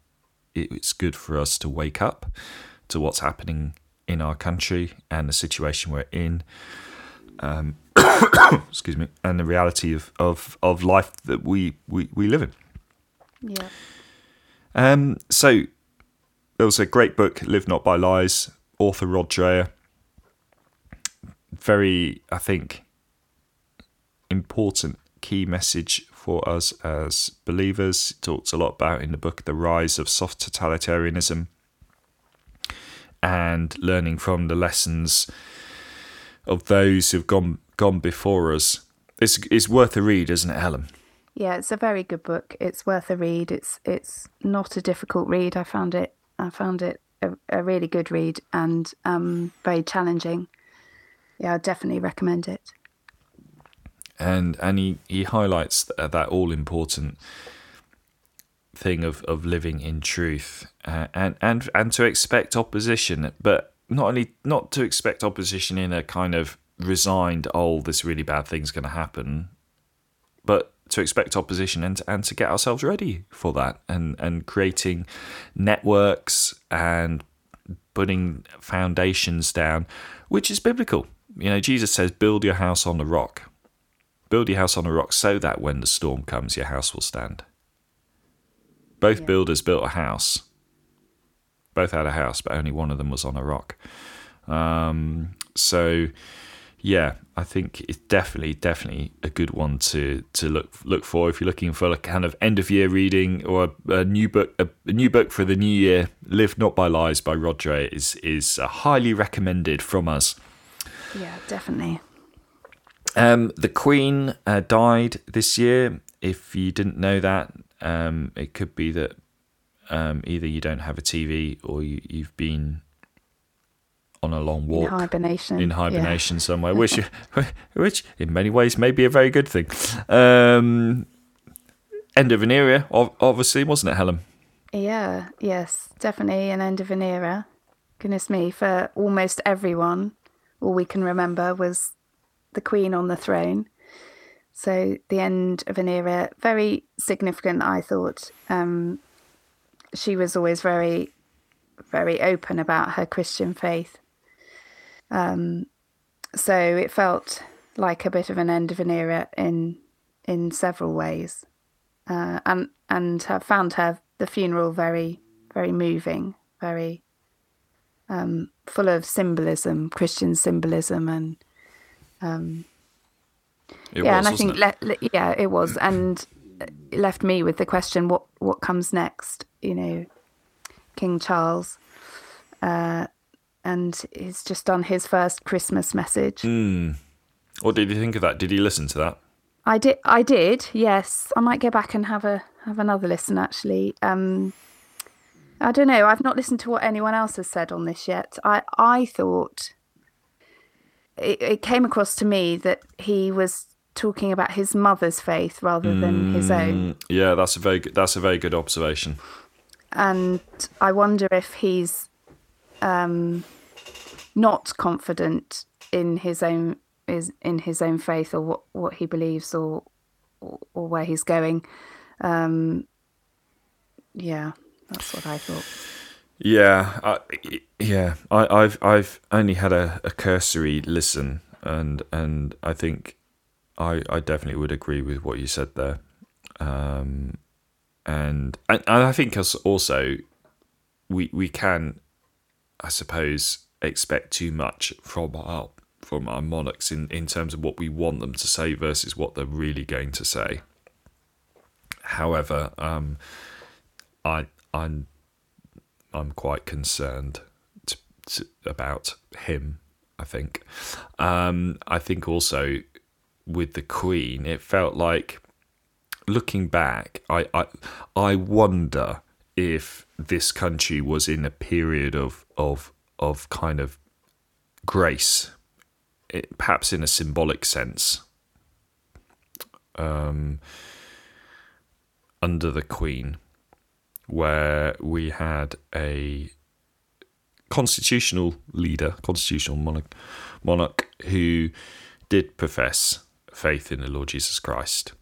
it's good for us to wake up to what's happening in our country and the situation we're in excuse me, and the reality of, of, of life that we, we, we live in. Yeah. Um, so there was a great book, Live Not by Lies, author Rod Dreher. Very, I think, important key message for us as believers. It talks a lot about in the book the rise of soft totalitarianism and learning from the lessons of those who've gone gone before us. It's it's worth a read, isn't it, Helen? Yeah, it's a very good book. It's worth a read. It's it's not a difficult read. I found it I found it a, a really good read and um, very challenging. Yeah, I definitely recommend it. and and he, he highlights th- that all important thing of, of living in truth uh, and and and to expect opposition but not only not to expect opposition in a kind of resigned oh this really bad thing's going to happen but to expect opposition and and to get ourselves ready for that and and creating networks and putting foundations down which is biblical you know Jesus says build your house on the rock Build your house on a rock so that when the storm comes, your house will stand. Both Yeah. builders built a house. Both had a house, but only one of them was on a rock. Um, so, yeah, I think it's definitely, definitely a good one to to look look for if you're looking for a kind of end of year reading or a, a new book. A, a new book for the new year, "Live Not by Lies" by Rod Dreher is is uh, highly recommended from us. Yeah, definitely. Um, the Queen uh, died this year. If you didn't know that, um, it could be that um, either you don't have a TV or you, you've been on a long In walk hibernation. in yeah. hibernation somewhere, which which in many ways may be a very good thing. Um, end of an era, obviously, wasn't it, Helen? Yeah, yes, definitely an end of an era. Goodness me, for almost everyone, all we can remember was the Queen on the throne. So the end of an era, very significant, I thought. Um, she was always very, very open about her Christian faith. Um, so it felt like a bit of an end of an era in in several ways. Uh, and and have found her the funeral very very moving, very um, full of symbolism, Christian symbolism, and It yeah, was, and I think le- le- yeah, it was, and it left me with the question: what what comes next? You know, King Charles, uh, and he's just done his first Christmas message. it? What did you think of that? Did you listen to that? I did. I did. Yes, I might go back and have a have another listen. Actually, um, I don't know. I've not listened to what anyone else has said on this yet. I I thought it, it came across to me that he was talking about his mother's faith rather than his own. Mm, yeah, that's a very good, that's a very good observation. And I wonder if he's um, not confident in his own is in his own faith or what, what he believes or, or or where he's going. Um, yeah, that's what I thought. Yeah, I, yeah. I, I've I've only had a, a cursory listen, and and I think I I definitely would agree with what you said there, um, and and, I think also we we can, I suppose, expect too much from our from our monarchs in in terms of what we want them to say versus what they're really going to say. However, um, I I'm I'm quite concerned to, to, about him. I think. Um, I think also with the Queen, it felt like looking back. I I, I wonder if this country was in a period of of of kind of grace, it, perhaps in a symbolic sense. Um, under the Queen where we had a constitutional leader, constitutional monarch, monarch who did profess faith in the Lord Jesus Christ.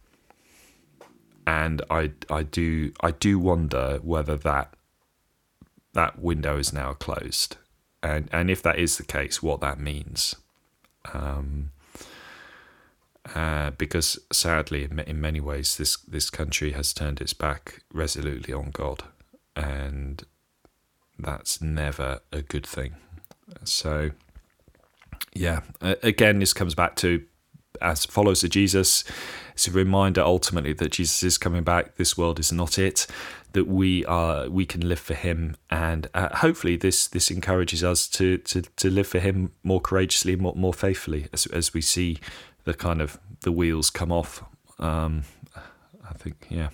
And I, I do, I do wonder whether that that window is now closed, and and if that is the case, what that means. Um, uh, because sadly, in, in many ways, this this country has turned its back resolutely on God, and that's never a good thing. So, yeah, again, this comes back to as follows of Jesus. It's a reminder ultimately that Jesus is coming back. This world is not it. That we are, we can live for Him, and uh, hopefully this this encourages us to to to live for Him more courageously, more more faithfully, as as we see the kind of the wheels come off. Um, I think, yeah.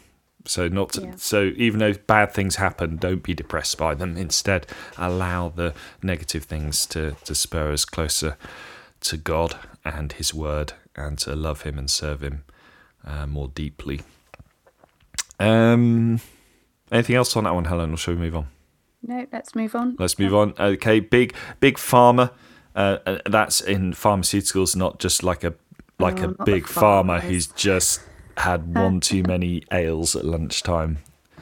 So not to, Yeah. so even though bad things happen, don't be depressed by them. Instead, allow the negative things to to spur us closer to God and His Word, and to love Him and serve Him uh, more deeply. Um, anything else on that one, Helen? Or shall we move on? No, let's move on. Let's move on. Okay, big big pharma. Uh, uh, that's in pharmaceuticals, not just like a like Oh, a big farmer who's just had one too many ales at lunchtime,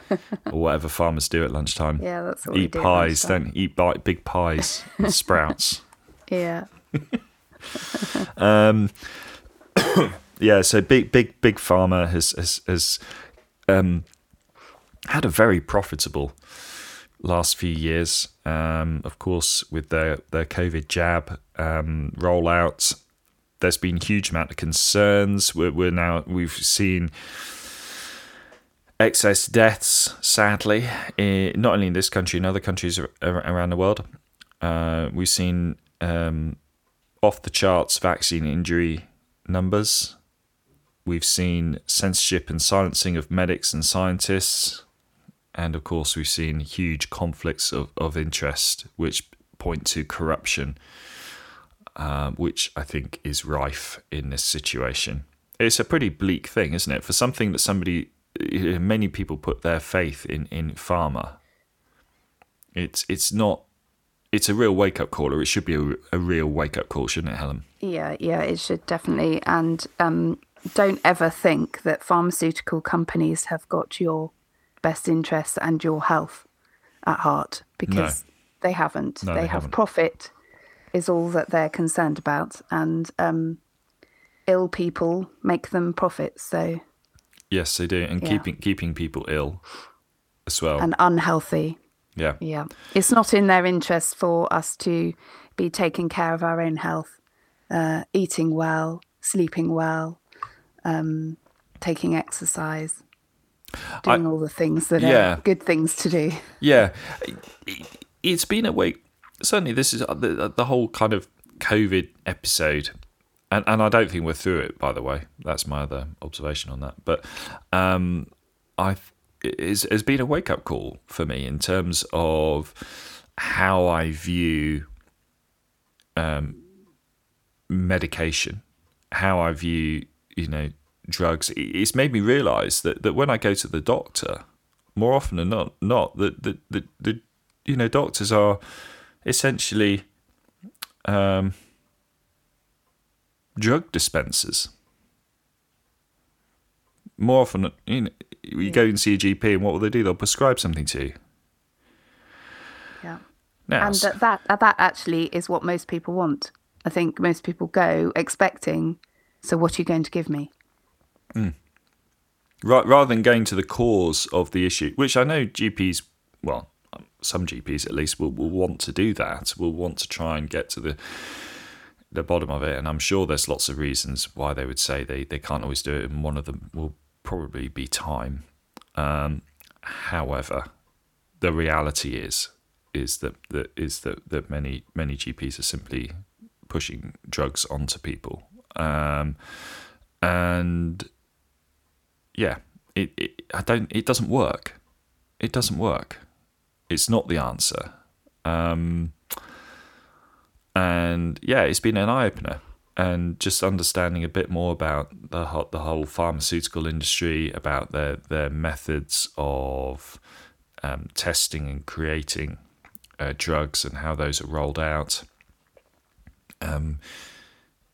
or whatever farmers do at lunchtime. Yeah, that's what we Eat pies, don't eat bi- big pies, and sprouts. Yeah. Um, yeah, so big, big, big pharma has has, has um, had a very profitable last few years. Um, of course, with their their COVID jab um, rollout, there's been huge amount of concerns. We're, we're now we've seen excess deaths, sadly, eh, not only in this country, in other countries ar- ar- around the world. Uh, we've seen um, off the charts vaccine injury numbers. We've seen censorship and silencing of medics and scientists. And of course, we've seen huge conflicts of, of interest, which point to corruption, um, which I think is rife in this situation. It's a pretty bleak thing, isn't it? For something that somebody, many people put their faith in, in pharma. It's it's not. It's a real wake up call, or it should be a, a real wake up call, shouldn't it, Helen? Yeah, yeah, it should definitely. And um, don't ever think that pharmaceutical companies have got your best interests and your health at heart because they haven't. No, they, they have haven't. profit is all that they're concerned about, and um, ill people make them profit. So Yes, they do, and Yeah. keeping keeping people ill as well. and unhealthy. Yeah, Yeah, it's not in their interest for us to be taking care of our own health, uh, eating well, sleeping well, um, taking exercise, doing all the things that Yeah. are good things to do. yeah. It- It's been a week. Certainly, this is uh, the the whole kind of COVID episode, and and I don't think we're through it. By the way, that's my other observation on that. But um, I it's, it's been a wake up call for me in terms of how I view um, medication, how I view you know, drugs. It's made me realise that, that when I go to the doctor, more often than not, not that the, the, the you know doctors are essentially um, drug dispensers. More often, you know, you go and see a GP, and what will they do? They'll prescribe something to you. Yeah. Now, and that, that that actually is what most people want. I think most people go expecting. So, what are you going to give me? Mm. Ra- rather than going to the cause of the issue, which I know GPs, well, um, some GPs at least, will, will want to do that, will want to try and get to the the bottom of it. And I'm sure there's lots of reasons why they would say they, they can't always do it, and one of them will probably be time. Um, however, the reality is is that, that is that, that many many GPs are simply pushing drugs onto people. Um, and yeah, it, it I don't it doesn't work. It doesn't work. It's not the answer. Um, and yeah, it's been an eye opener. And just understanding a bit more about the whole, the whole pharmaceutical industry, about their their methods of um, testing and creating uh, drugs, and how those are rolled out, um,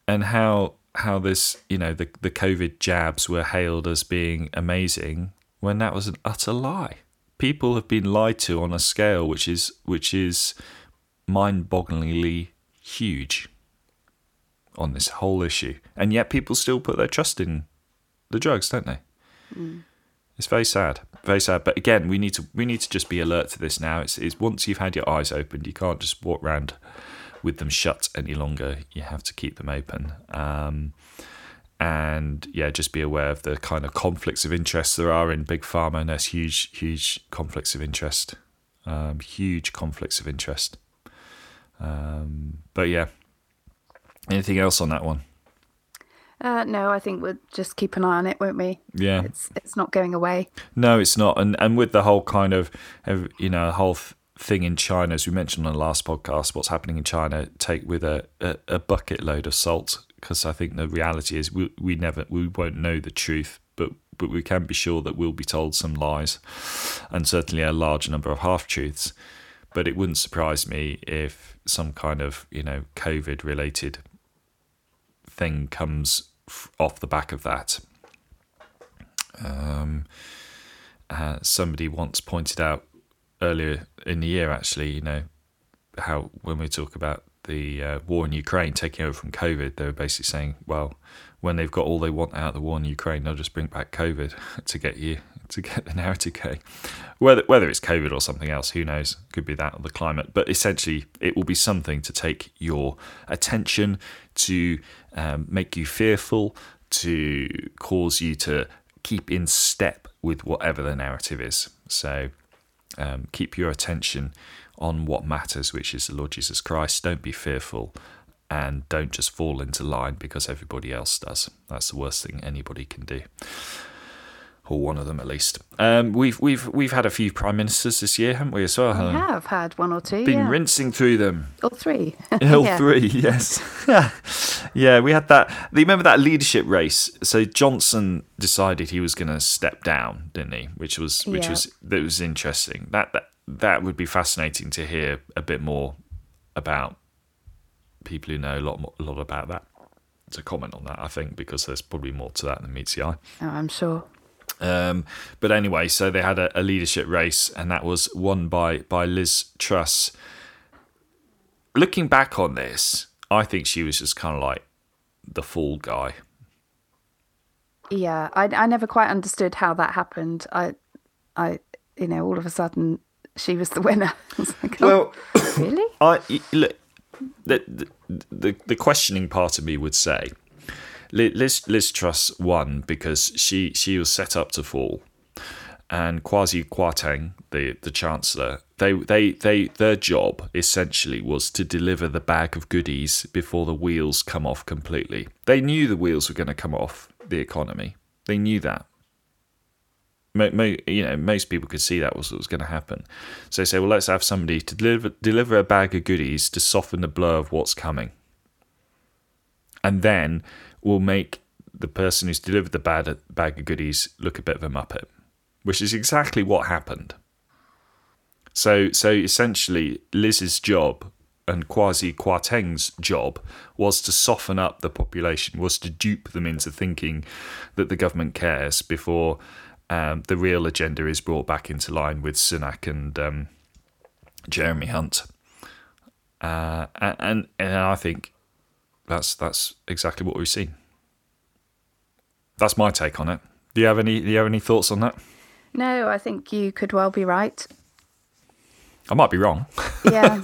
and how how this you know the the COVID jabs were hailed as being amazing when that was an utter lie. People have been lied to on a scale which is which is mind-bogglingly huge on this whole issue, and yet people still put their trust in the drugs, don't they? It's very sad, very sad. But again, we need to we need to just be alert to this now. It's, it's once you've had your eyes opened, you can't just walk around with them shut any longer. You have to keep them open. Um, and yeah, just be aware of the kind of conflicts of interest there are in big pharma, and there's huge, huge conflicts of interest, um, huge conflicts of interest. Um, but yeah, anything else on that one? Uh, no, I think we'll just keep an eye on it, won't we? Yeah, It's it's not going away. No, it's not. And and with the whole kind of, you know, whole thing in China, as we mentioned on the last podcast, what's happening in China, take with a, a, a bucket load of salt, because I think the reality is we, we never, we won't know the truth, but but we can be sure that we'll be told some lies, and certainly a large number of half truths. But it wouldn't surprise me if some kind of you know COVID related thing comes f- off the back of that. Um, uh, somebody once pointed out earlier in the year, actually, you know, how when we talk about the uh, war in Ukraine taking over from COVID, they were basically saying, well, when they've got all they want out of the war in Ukraine, they'll just bring back COVID to get you to get the narrative going. Whether whether it's COVID or something else, who knows? Could be that or the climate. But essentially, it will be something to take your attention, to um, make you fearful, to cause you to keep in step with whatever the narrative is. So um, keep your attention on what matters, which is the Lord Jesus Christ. Don't be fearful and don't just fall into line because everybody else does. That's the worst thing anybody can do. Or one of them at least. Um, we've we've we've had a few prime ministers this year, haven't we? As well, we have had one or two. Been yeah. rinsing through them. All three. All Yeah. three, yes. yeah, we had that. You remember that leadership race? So Johnson decided he was going to step down, didn't he? Which was which Yeah. was that was interesting. That that that would be fascinating to hear a bit more about people who know a lot more, a lot about that. To comment on that, I think, because there's probably more to that than meets the eye. Oh, I'm sure. Um, but anyway, so they had a, a leadership race, and that was won by by Liz Truss. Looking back on this, I think she was just kind of like the fall guy. Yeah, I I never quite understood how that happened. I I you know all of a sudden she was the winner. Was like, oh, really? I look, the, the the questioning part of me would say Liz Liz Truss won because she she was set up to fall, and Kwasi Kwarteng, the the chancellor, they they they their job essentially was to deliver the bag of goodies before the wheels come off completely. They knew the wheels were going to come off the economy. They knew that. Mo, mo, you know, most people could see that was what was going to happen. So they say, well, let's have somebody to deliver deliver a bag of goodies to soften the blow of what's coming, and then we'll make the person who's delivered the bad bag of goodies look a bit of a muppet, which is exactly what happened. So, so essentially, Liz's job and Kwasi Kwarteng's job was to soften up the population, was to dupe them into thinking that the government cares before um, the real agenda is brought back into line with Sunak and um, Jeremy Hunt. Uh, and and I think that's that's exactly what we've seen. That's my take on it. Do you have any Do you have any thoughts on that? No, I think you could well be right. I might be wrong. Yeah.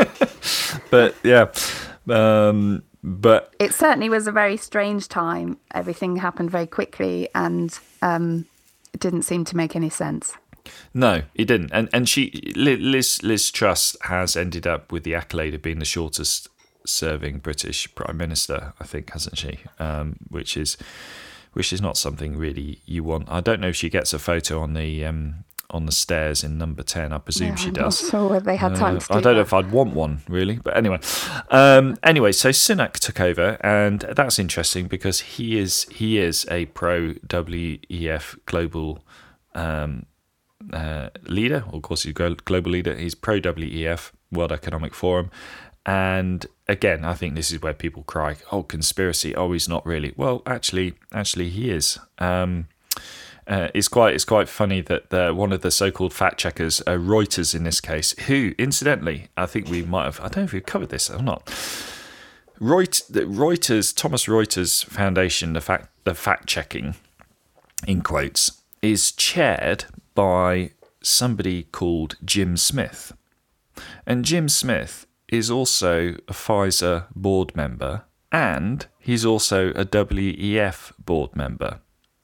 but yeah, um, but it certainly was a very strange time. Everything happened very quickly, and um, it didn't seem to make any sense. No, it didn't. And and she Liz Liz Truss has ended up with the accolade of being the shortest serving British prime minister. I think hasn't she? Um, which is which is not something really you want. I don't know if she gets a photo on the um, on the stairs in number 10. I presume yeah, she I'm does. So they had time uh, to do I don't that. know if I'd want one, really. But anyway. Um, anyway, so Sunak took over, and that's interesting because he is he is a pro WEF global um, uh, leader. Of course, he's a global leader. He's pro WEF, World Economic Forum. And again, I think this is where people cry, "Oh, conspiracy! Oh, he's not really." Well, actually, actually, he is. Um, uh, it's quite it's quite funny that the, one of the so-called fact checkers, uh, Reuters in this case, who incidentally I think we might have I don't know if we've covered this or not. Reuters, Thomas Reuters Foundation, the fact the fact checking, in quotes, is chaired by somebody called Jim Smith, and Jim Smith is also a Pfizer board member and he's also a WEF board member.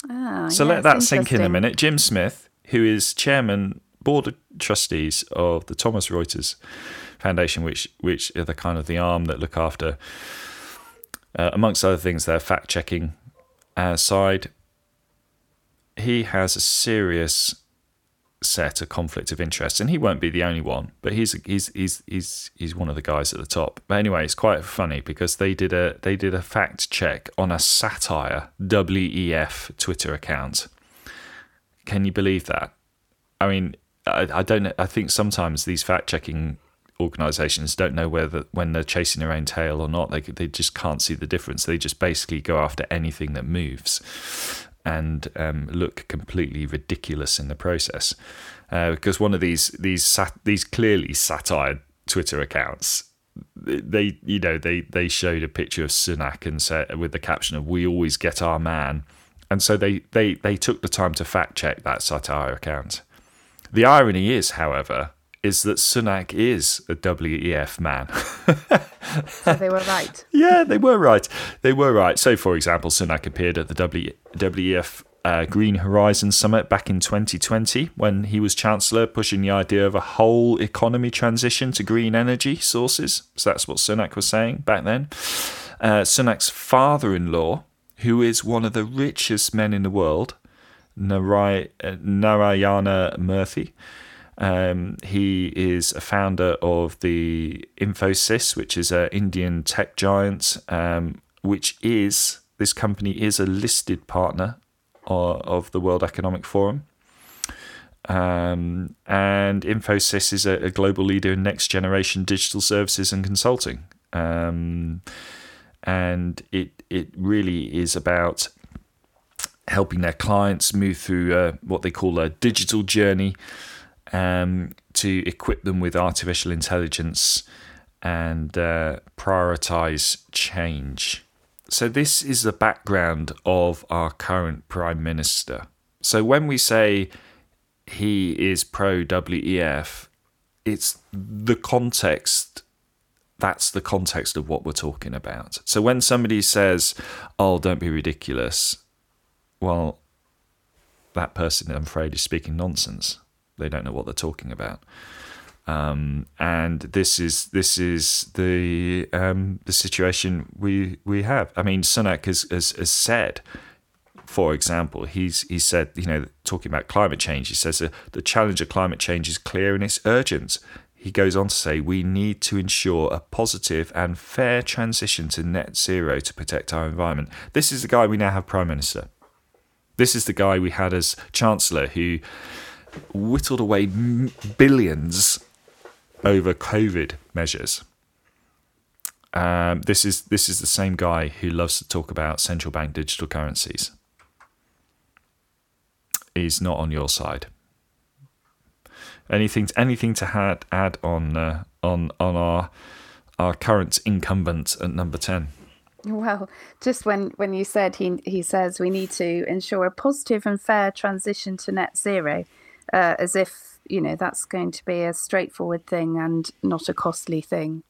Ah, so yeah, let that sink in a minute. Jim Smith, who is chairman, board of trustees of the Thomas Reuters Foundation, which which are the kind of the arm that look after, uh, amongst other things, their fact checking uh, side. He has a serious set a conflict of interest, and he won't be the only one. But he's he's he's he's he's one of the guys at the top. But anyway, it's quite funny because they did a they did a fact check on a satire WEF Twitter account. Can you believe that? I mean, I, I don't. I think sometimes these fact checking organisations don't know whether when they're chasing their own tail or not. They they just can't see the difference. They just basically go after anything that moves and um, look completely ridiculous in the process. Uh, because one of these these sat- these clearly satire Twitter accounts, they you know they they showed a picture of Sunak and said with the caption of "We always get our man," and so they they they took the time to fact check that satire account. The irony is, however, is that Sunak is a WEF man. so they were right. yeah, they were right. They were right. So, for example, Sunak appeared at the w- WEF uh, Green Horizon Summit back in 2020 when he was Chancellor, pushing the idea of a whole economy transition to green energy sources. So that's what Sunak was saying back then. Uh, Sunak's father in law, who is one of the richest men in the world, Naray- uh, Narayana Murthy, um, he is a founder of the Infosys, which is an Indian tech giant, um, which is this company is a listed partner of, of the World Economic Forum. Um, and Infosys is a, a, global leader in next generation digital services and consulting. Um, and it it really is about helping their clients move through uh, what they call a digital journey um, to equip them with artificial intelligence and uh, prioritize change. So, this is the background of our current Prime Minister. So, when we say he is pro WEF, it's the context. That's the context of what we're talking about. So, when somebody says, Oh, don't be ridiculous, well, that person, I'm afraid, is speaking nonsense they don't know what they're talking about. Um, and this is this is the um, the situation we we have. I mean, Sunak has, has, has said, for example, he's he said, you know, talking about climate change, he says uh, the challenge of climate change is clear and it's urgent. he goes on to say we need to ensure a positive and fair transition to net zero to protect our environment. This is the guy we now have prime minister. This is the guy we had as chancellor who whittled away billions over COVID measures. Um, this is this is the same guy who loves to talk about central bank digital currencies. He's not on your side. Anything anything to add add on uh, on on our our current incumbent at number ten? Well, just when, when you said he he says we need to ensure a positive and fair transition to net zero, uh, as if you know that's going to be a straightforward thing and not a costly thing,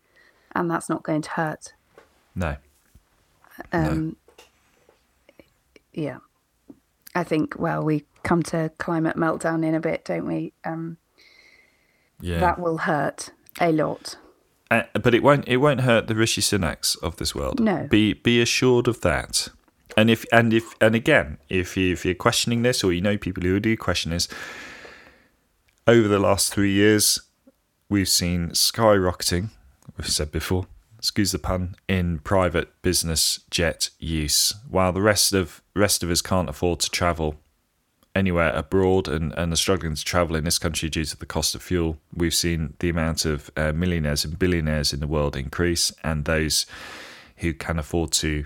and that's not going to hurt. No. Um, no. Yeah, I think. Well, we come to climate meltdown in a bit, don't we? Um, yeah. That will hurt a lot. Uh, but it won't. It won't hurt the Rishi Sunaks of this world. No. Be be assured of that. And if and if and again, if you, if you're questioning this, or you know people who do question this, over the last three years, we've seen skyrocketing. We've said before, excuse the pun, in private business jet use, while the rest of rest of us can't afford to travel anywhere abroad and, and are struggling to travel in this country due to the cost of fuel. We've seen the amount of uh, millionaires and billionaires in the world increase, and those who can afford to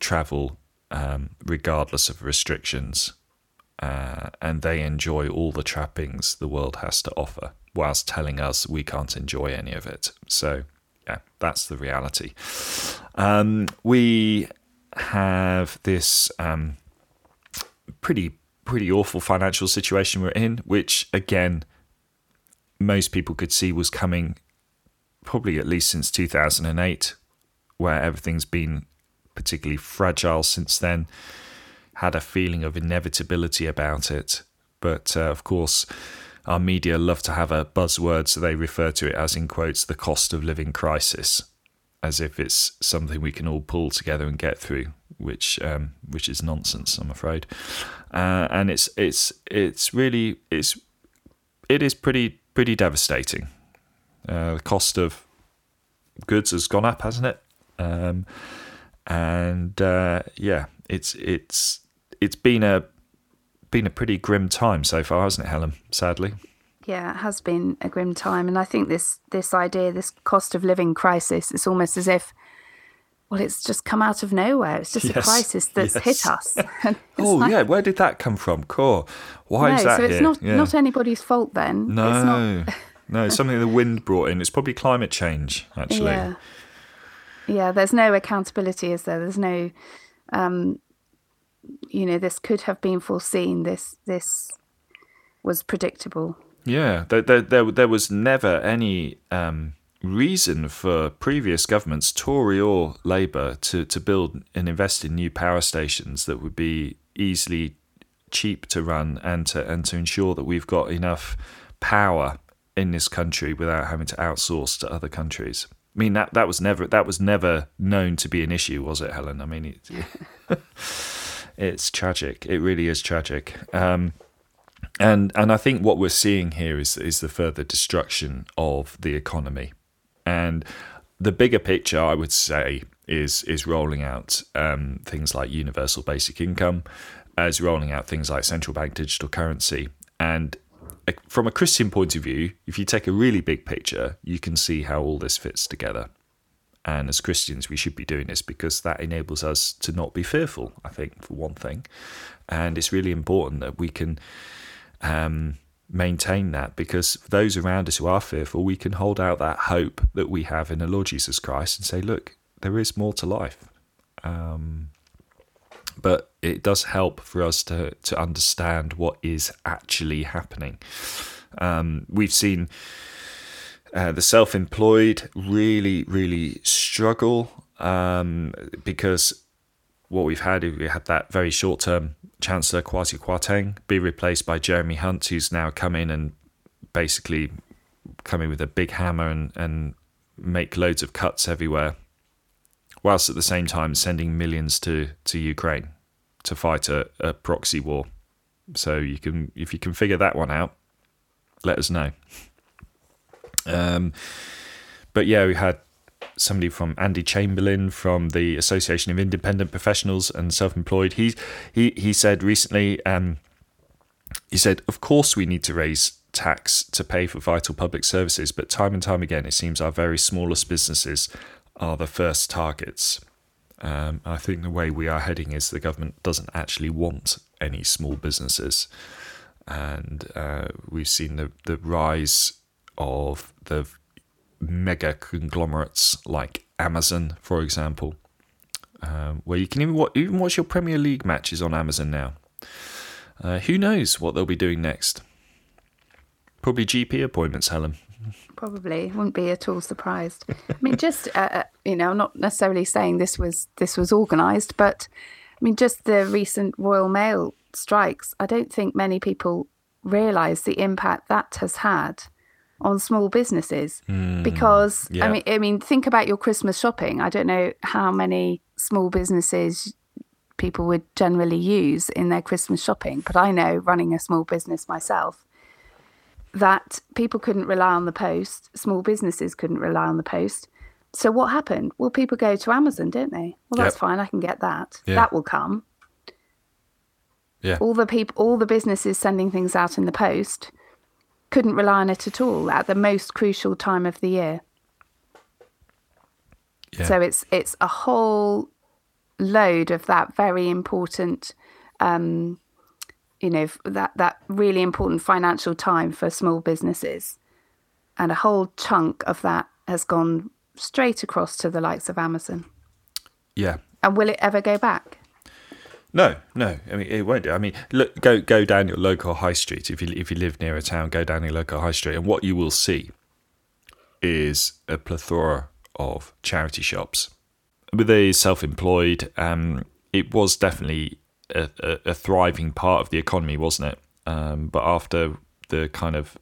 travel um, regardless of restrictions. Uh, and they enjoy all the trappings the world has to offer, whilst telling us we can't enjoy any of it. So, yeah, that's the reality. Um, we have this um, pretty pretty awful financial situation we're in, which again, most people could see was coming probably at least since 2008, where everything's been particularly fragile since then, had a feeling of inevitability about it. But uh, of course, our media love to have a buzzword, so they refer to it as, in quotes, the cost of living crisis, as if it's something we can all pull together and get through which um, which is nonsense, I'm afraid. Uh, and it's it's it's really it's it is pretty pretty devastating. Uh, the cost of goods has gone up, hasn't it? Um, and uh, yeah, it's it's it's been a been a pretty grim time so far, hasn't it, Helen? Sadly. Yeah, it has been a grim time, and I think this this idea, this cost of living crisis, it's almost as if well, it's just come out of nowhere. It's just yes, a crisis that's yes. hit us. oh like, yeah, where did that come from? Core, why no, is that so it's here? not yeah. not anybody's fault then. No, not... no, it's something the wind brought in. It's probably climate change, actually. Yeah, yeah. There's no accountability, is there? There's no, um, you know, this could have been foreseen. This this was predictable. Yeah, there there there, there was never any. Um, reason for previous governments, Tory or Labour, to, to build and invest in new power stations that would be easily cheap to run and to and to ensure that we've got enough power in this country without having to outsource to other countries. I mean that that was never that was never known to be an issue, was it, Helen? I mean, it, it's tragic. It really is tragic. Um, and and I think what we're seeing here is is the further destruction of the economy. And the bigger picture, I would say, is is rolling out um, things like universal basic income, as rolling out things like central bank digital currency. And uh, from a Christian point of view, if you take a really big picture, you can see how all this fits together. And as Christians, we should be doing this because that enables us to not be fearful, I think, for one thing. And it's really important that we can um, maintain that because those around us who are fearful, we can hold out that hope that we have in the Lord Jesus Christ and say, look, there is more to life. Um, but it does help for us to, to understand what is actually happening. Um, we've seen uh, the self employed really, really struggle um, because what we've had, is we had that very short term Chancellor Kwasi Kwarteng be replaced by Jeremy Hunt, who's now come in and basically come in with a big hammer and, and make loads of cuts everywhere, whilst at the same time sending millions to, to Ukraine to fight a, a proxy war. So you can if you can figure that one out, let us know. Um, but yeah, we had somebody from Andy Chamberlain from the Association of Independent Professionals and Self-Employed. He he he said recently. Um, he said, "Of course, we need to raise tax to pay for vital public services, but time and time again, it seems our very smallest businesses are the first targets." Um, I think the way we are heading is the government doesn't actually want any small businesses, and uh, we've seen the the rise of the mega conglomerates like Amazon, for example, um, where you can even watch, even watch your Premier League matches on Amazon now. Uh, who knows what they'll be doing next? Probably GP appointments, Helen. Probably wouldn't be at all surprised. I mean, just uh, uh, you know, not necessarily saying this was this was organised, but I mean, just the recent Royal Mail strikes. I don't think many people realise the impact that has had on small businesses mm, because yeah. I mean I mean think about your Christmas shopping. I don't know how many small businesses people would generally use in their Christmas shopping, but I know running a small business myself that people couldn't rely on the post, small businesses couldn't rely on the post. So what happened? Well, people go to Amazon, don't they? Well, that's yep. fine. I can get that. Yeah. That will come. Yeah. All the people, all the businesses sending things out in the post couldn't rely on it at all at the most crucial time of the year. Yeah. So it's it's a whole load of that very important, um, you know, that that really important financial time for small businesses, and a whole chunk of that has gone straight across to the likes of Amazon. Yeah. And will it ever go back? No, no. I mean, it won't do. I mean, look, go go down your local high street. If you if you live near a town, go down your local high street, and what you will see is a plethora of charity shops. With the self-employed, um, it was definitely a, a, a, thriving part of the economy, wasn't it? Um, but after the kind of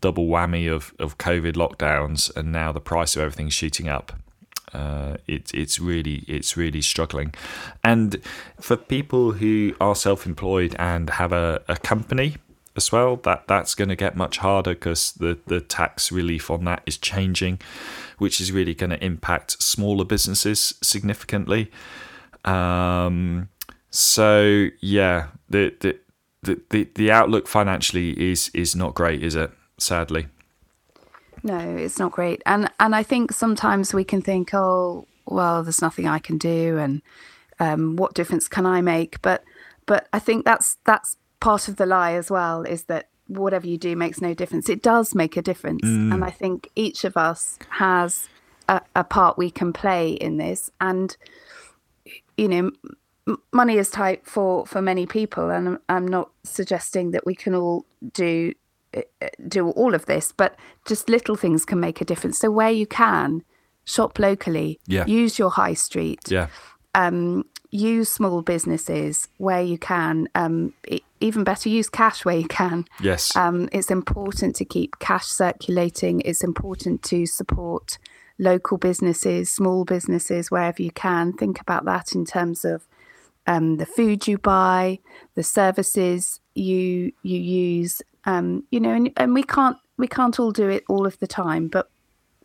double whammy of, of COVID lockdowns and now the price of everything shooting up, uh, it, it's really it's really struggling, and for people who are self-employed and have a, a company as well, that that's going to get much harder because the the tax relief on that is changing, which is really going to impact smaller businesses significantly. Um, so yeah, the the the the outlook financially is is not great, is it? Sadly. No, it's not great. And and I think sometimes we can think, oh, well, there's nothing I can do, and um, what difference can I make? But but I think that's that's part of the lie as well is that whatever you do makes no difference. It does make a difference, mm. and I think each of us has a, a part we can play in this. And you know, money is tight for for many people, and I'm, I'm not suggesting that we can all do do all of this, but just little things can make a difference. So where you can, shop locally. Yeah. Use your high street. Yeah. Um, use small businesses where you can. Um, even better, use cash where you can. Yes. Um, it's important to keep cash circulating. It's important to support local businesses, small businesses wherever you can. Think about that in terms of um, the food you buy, the services you you use, um, you know, and, and we can't we can't all do it all of the time, but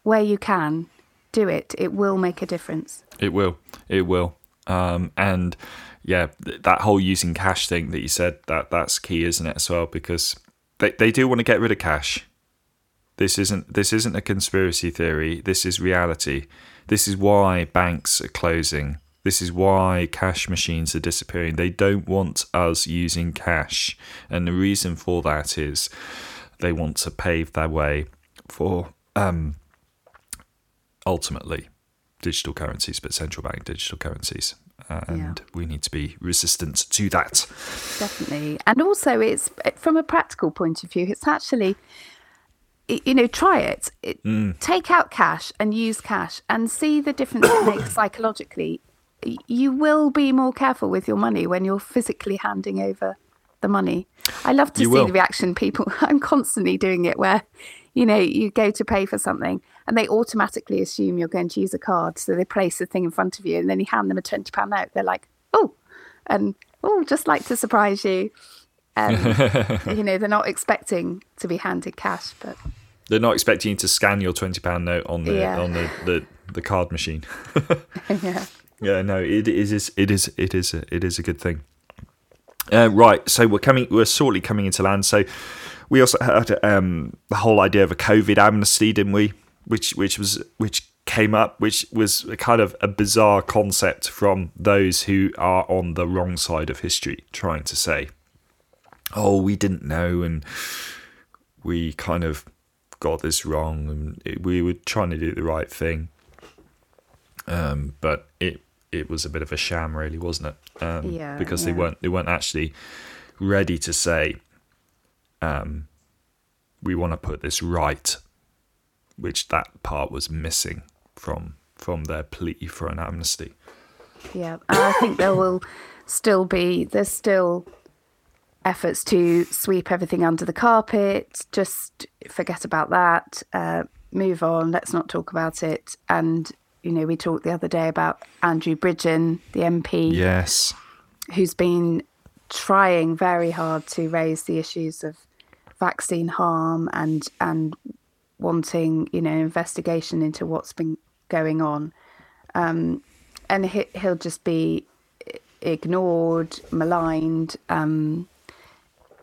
where you can, do it. It will make a difference. It will. It will. Um, and yeah, th- that whole using cash thing that you said that that's key, isn't it, as well? Because they they do want to get rid of cash. This isn't this isn't a conspiracy theory. This is reality. This is why banks are closing. This is why cash machines are disappearing. They don't want us using cash. And the reason for that is they want to pave their way for um, ultimately digital currencies, but central bank digital currencies. And yeah. we need to be resistant to that. Definitely. And also, it's from a practical point of view, it's actually you know, try it. it mm. Take out cash and use cash and see the difference it makes psychologically you will be more careful with your money when you're physically handing over the money. I love to you see will. the reaction people. I'm constantly doing it where, you know, you go to pay for something and they automatically assume you're going to use a card. So they place the thing in front of you and then you hand them a £20 note. They're like, oh, and oh, just like to surprise you. Um, you know, they're not expecting to be handed cash, but They're not expecting you to scan your twenty pound note on the Yeah. on the, the, the card machine. yeah. Yeah, no, it is. It is. It is. A, it is a good thing. Uh, right. So we're coming. We're shortly coming into land. So we also had um, the whole idea of a COVID amnesty, didn't we? Which which was which came up, which was a kind of a bizarre concept from those who are on the wrong side of history, trying to say, "Oh, we didn't know," and we kind of got this wrong, and it, we were trying to do the right thing um, but it it was a bit of a sham, really, wasn't it? Um, Yeah, because they weren't they weren't actually ready to say, um, we want to put this right, which that part was missing from from their plea for an amnesty. Yeah, I think there will still be there's still efforts to sweep everything under the carpet. Just forget about that. Uh, move on. Let's not talk about it. And you know, we talked the other day about Andrew Bridgen, the MP, Yes. who's been trying very hard to raise the issues of vaccine harm and and wanting you know investigation into what's been going on um and he, he'll just be ignored maligned um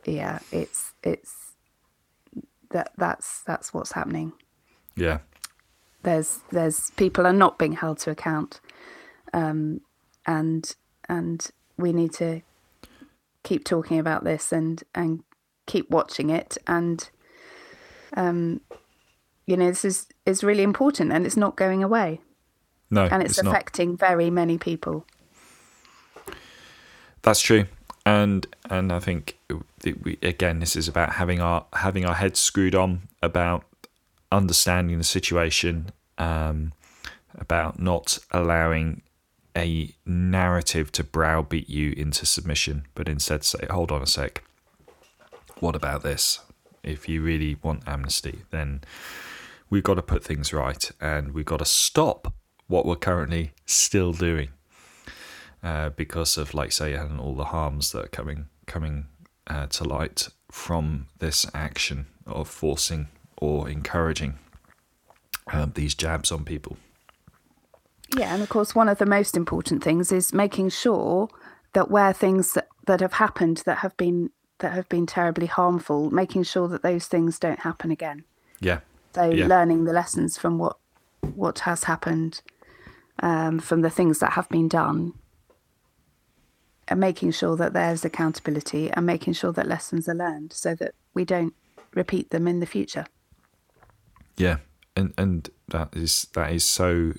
yeah it's it's that that's that's what's happening Yeah. There's there's people are not being held to account. Um and and we need to keep talking about this and and keep watching it. And um you know this is is really important and it's not going away. No, and it's, not. affecting very many people. That's true, and and I think we, again, this is about having our having our heads screwed on about understanding the situation, um, about not allowing a narrative to browbeat you into submission, but instead say, "Hold on a sec, what about this? If you really want amnesty, then we've got to put things right, and we've got to stop what we're currently still doing." uh, because of, like say, and all the harms that are coming coming uh, to light from this action of forcing or encouraging um, these jabs on people. yeah and of course one of the most important things is making sure that where things that, that have happened that have been that have been terribly harmful making sure that those things don't happen again Yeah, So Yeah. learning the lessons from what what has happened, um, from the things that have been done, and making sure that there's accountability and making sure that lessons are learned, so that we don't repeat them in the future. Yeah, and and that is that is so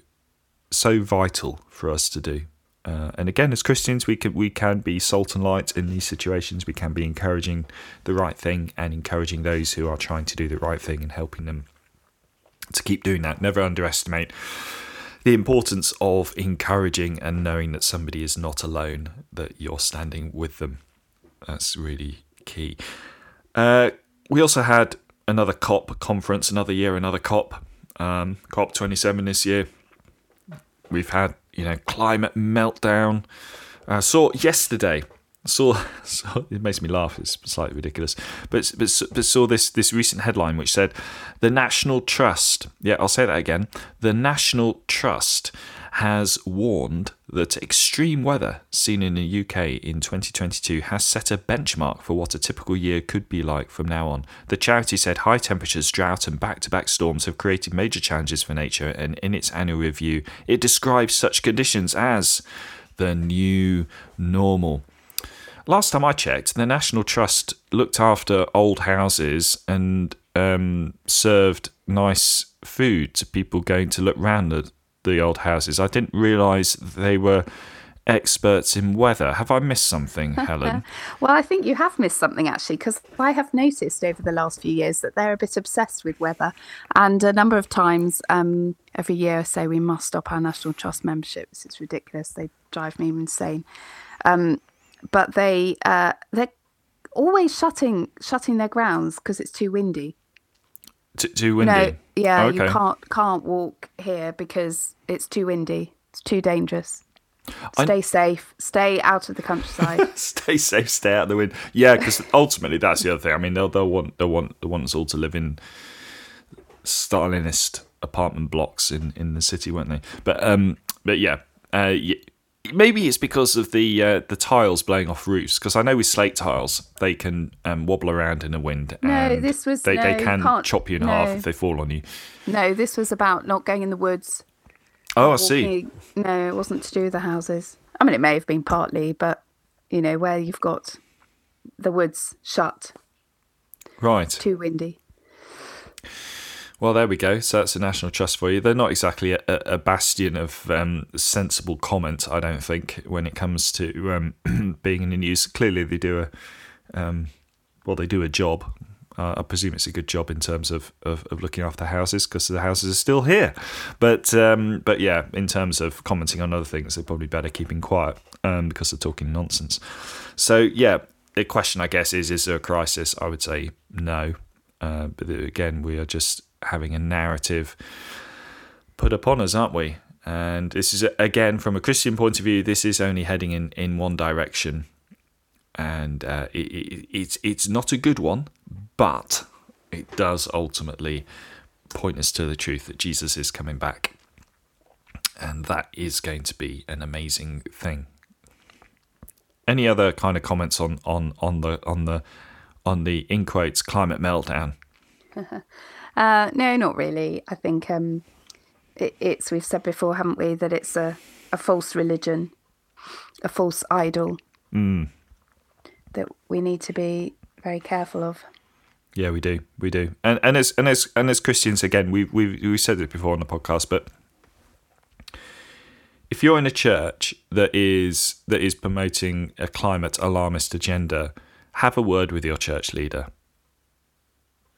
so vital for us to do. Uh, and again, as Christians, we can we can be salt and light in these situations. We can be encouraging the right thing and encouraging those who are trying to do the right thing and helping them to keep doing that. Never underestimate the importance of encouraging and knowing that somebody is not alone, that you're standing with them. That's really key. Uh, we also had another COP conference, another year, another COP, um, COP 27 this year. We've had, you know, climate meltdown. I saw yesterday. Saw, saw it makes me laugh. It's slightly ridiculous, but but, but saw this this recent headline which said the National Trust. Yeah, I'll say that again. The National Trust has warned that extreme weather seen in the UK in 2022 has set a benchmark for what a typical year could be like from now on. The charity said high temperatures, drought, and back to back storms have created major challenges for nature, and in its annual review, it describes such conditions as the new normal. Last time I checked, the National Trust looked after old houses and um, served nice food to people going to look round the, the old houses. I didn't realise they were experts in weather. Have I missed something, Helen? Well, I think you have missed something actually, because I have noticed over the last few years that they're a bit obsessed with weather, and a number of times um, every year say we must stop our National Trust memberships. It's ridiculous; they drive me insane. Um, but they uh, they're always shutting shutting their grounds because it's too windy. T- too windy. Yeah, Okay. you can't can't walk here because it's too windy. It's too dangerous. I- Stay safe. Stay out of the countryside. stay safe, stay out of the wind. Yeah, because ultimately that's the other thing. I mean, they'll they'll want they'll want they want us all to live in Stalinist apartment blocks in, in the city, weren't they? But um, but yeah, uh, yeah maybe it's because of the uh, the tiles blowing off roofs. Because I know with slate tiles, they can um, wobble around in the wind. No, this was they, no, they can can't- chop you in no. half if they fall on you. No, this was about not going in the woods. Oh, I see. No, it wasn't to do with the houses. I mean, it may have been partly, but you know, where you've got the woods shut, Right. too windy. Well, there we go. So that's a national trust for you. They're not exactly a, a bastion of um, sensible comment, I don't think, when it comes to um, being in the news. Clearly, they do a um, well, they do a job. Uh, I presume it's a good job in terms of, of, of looking after houses because the houses are still here. But um, but yeah, in terms of commenting on other things, they're probably better keeping quiet um, because they're talking nonsense. So yeah, the question I guess is: Is there a crisis? I would say no. Uh, but again, we are just having a narrative put upon us, aren't we? And this is again, from a Christian point of view, this is only heading in, in one direction, and uh, it, it, it's it's not a good one, but it does ultimately point us to the truth that Jesus is coming back, and that is going to be an amazing thing. Any other kind of comments on on on the on the on the in quotes climate meltdown? Uh, no, not really. I think um, it, it's we've said before, haven't we, that it's a, a false religion, a false idol that we need to be very careful of. Yeah, we do, we do, and and as and as and as Christians, again, we we we said it before on the podcast, but if you're in a church that is that is promoting a climate alarmist agenda, have a word with your church leader.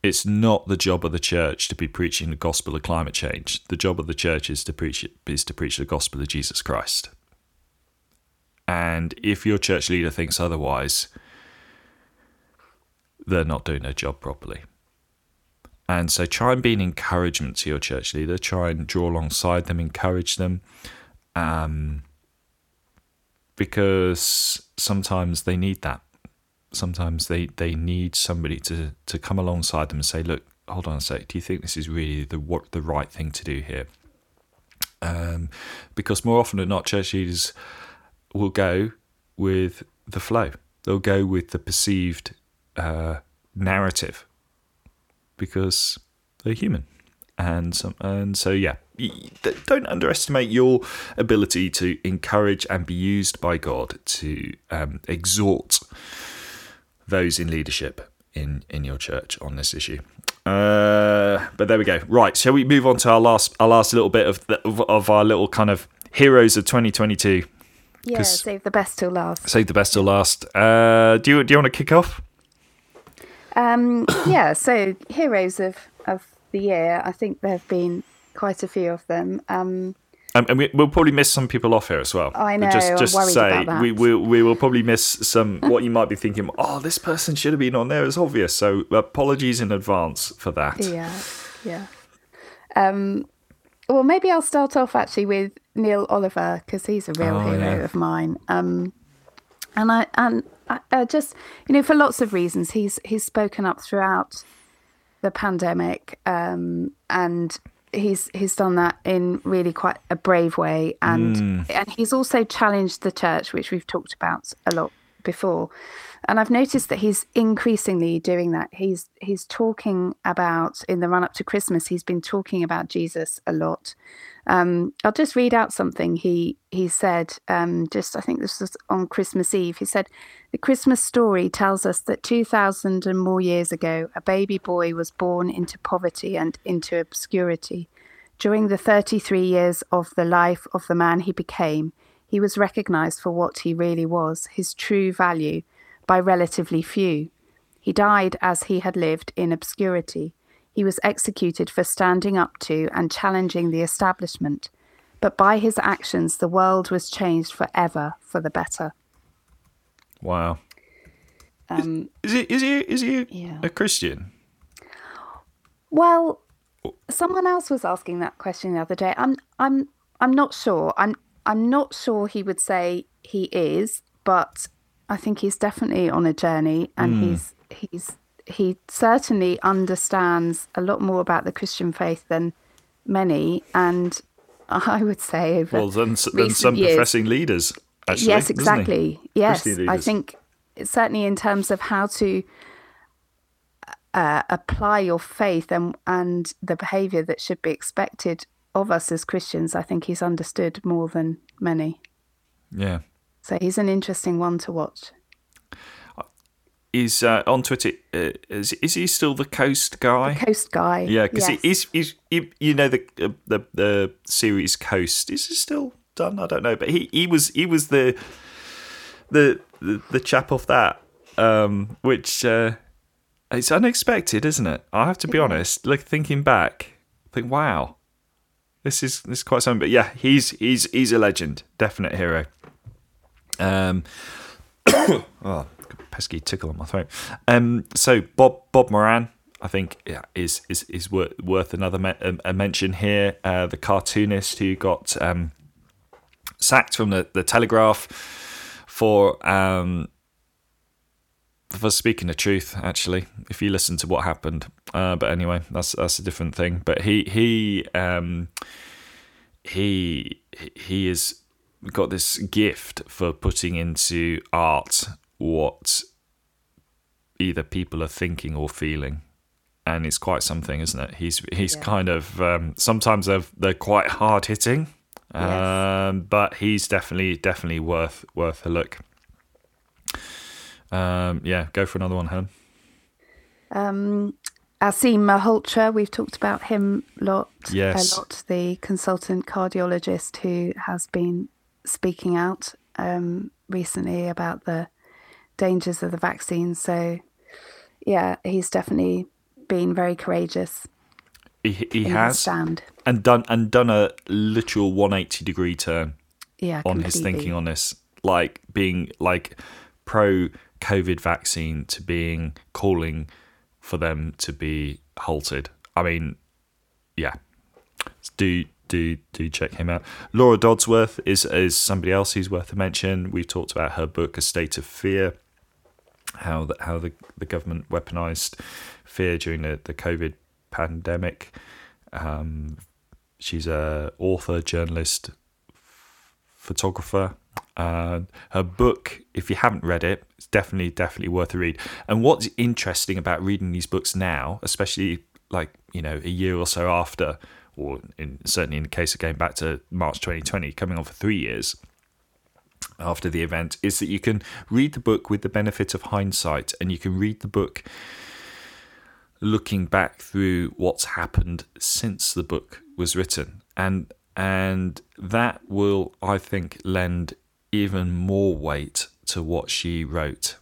It's not the job of the church to be preaching the gospel of climate change. The job of the church is to preach is to preach the gospel of Jesus Christ. And if your church leader thinks otherwise, they're not doing their job properly. And so try and be an encouragement to your church leader. Try and draw alongside them, encourage them. Um, because sometimes they need that. Sometimes they, they need somebody to, to come alongside them and say, look, hold on a sec, do you think this is really the what the right thing to do here? Um, because more often than not, church leaders will go with the flow. They'll go with the perceived uh, narrative because they're human, and some, and so yeah. Don't underestimate your ability to encourage and be used by God to um, exhort those in leadership in in your church on this issue. Uh, but there we go. Right, shall we move on to our last our last little bit of the, of, of our little kind of heroes of 2022? Yeah, save the best till last. Save the best till last. Uh, do you do you want to kick off? Um, yeah, so heroes of, of the year, I think there have been quite a few of them. Um, Um, and we, we'll probably miss some people off here as well. I know, Just, just say we we we will probably miss some. what you might be thinking, oh, this person should have been on there. It's obvious. So apologies in advance for that. yeah, yeah. Um, well, maybe I'll start off actually with Neil Oliver because he's a real Oh, hero yeah. of mine. Um, and I and I, I just you know for lots of reasons he's he's spoken up throughout the pandemic um, and he's he's done that in really quite a brave way. And hmm. and he's also challenged the church which we've talked about a lot before and I've noticed that he's increasingly doing that he's he's talking about in the run up to Christmas he's been talking about Jesus a lot um, I'll just read out something he he said. Um, just I think this was on Christmas Eve. He said, "The Christmas story tells us that two thousand and more years ago, a baby boy was born into poverty and into obscurity. During the thirty-three years of the life of the man he became, he was recognized for what he really was, his true value, by relatively few. He died as he had lived in obscurity." He was executed for standing up to and challenging the establishment, but by his actions, the world was changed forever for the better. Wow. Um, Is he is he is he Yeah. a Christian? well, someone else was asking that question the other day. I'm, I'm, I'm not sure. I'm, I'm not sure he would say he is, but I think he's definitely on a journey, and he's, he's he certainly understands a lot more about the Christian faith than many, and I would say over well than, than some years, professing leaders. Actually, yes, exactly. Yes, I think certainly in terms of how to uh, apply your faith and and the behaviour that should be expected of us as Christians, I think he's understood more than many. Yeah. So he's an interesting one to watch. He's uh, on Twitter. Uh, is, is he still the Coast guy? The Coast guy. Yeah, because yes. he's, he's he, you know the, uh, the the series Coast is it still done? I don't know, but he, he was he was the the the, the chap off that, um, which uh, it's unexpected, isn't it? I have to be Yeah. honest. Like thinking back, I think wow, this is this is quite something. But yeah, he's he's he's a legend, definite hero. Um, oh, pesky tickle on my throat. Um, so Bob Bob Moran, I think, yeah, is is is worth, worth another me- a, a mention here. Uh, the cartoonist who got um, sacked from the, the Telegraph for um, for speaking the truth. Actually, if you listen to what happened, uh, but anyway, that's that's a different thing. But he he um, he he is got this gift for putting into art what either people are thinking or feeling and it's quite something isn't it he's he's Yeah. kind of um, sometimes they're, they're quite hard hitting Yes. um, but he's definitely definitely worth worth a look um, yeah go for another one Helen Um, Aseem Malhotra, we've talked about him a lot. Yes. A lot. The consultant cardiologist who has been speaking out um, recently about the dangers of the vaccine. So, yeah, he's definitely been very courageous he, he has stand. and done and done a literal 180 degree turn Yeah, on his thinking on this, like being like pro COVID vaccine to being calling for them to be halted. I mean, yeah, do do do check him out. Laura Dodsworth is is somebody else who's worth a mention. We've talked about her book, A State of Fear, how the, how the, the government weaponized fear during the, the COVID pandemic. Um, she's a author, journalist, photographer. Uh, her book, if you haven't read it, it's definitely definitely worth a read. And what's interesting about reading these books now, especially like you know a year or so after, or in, certainly in the case of going back to March 2020, coming on for three years after the event, is that you can read the book with the benefit of hindsight, and you can read the book looking back through what's happened since the book was written. And and that will i think lend even more weight to what she wrote.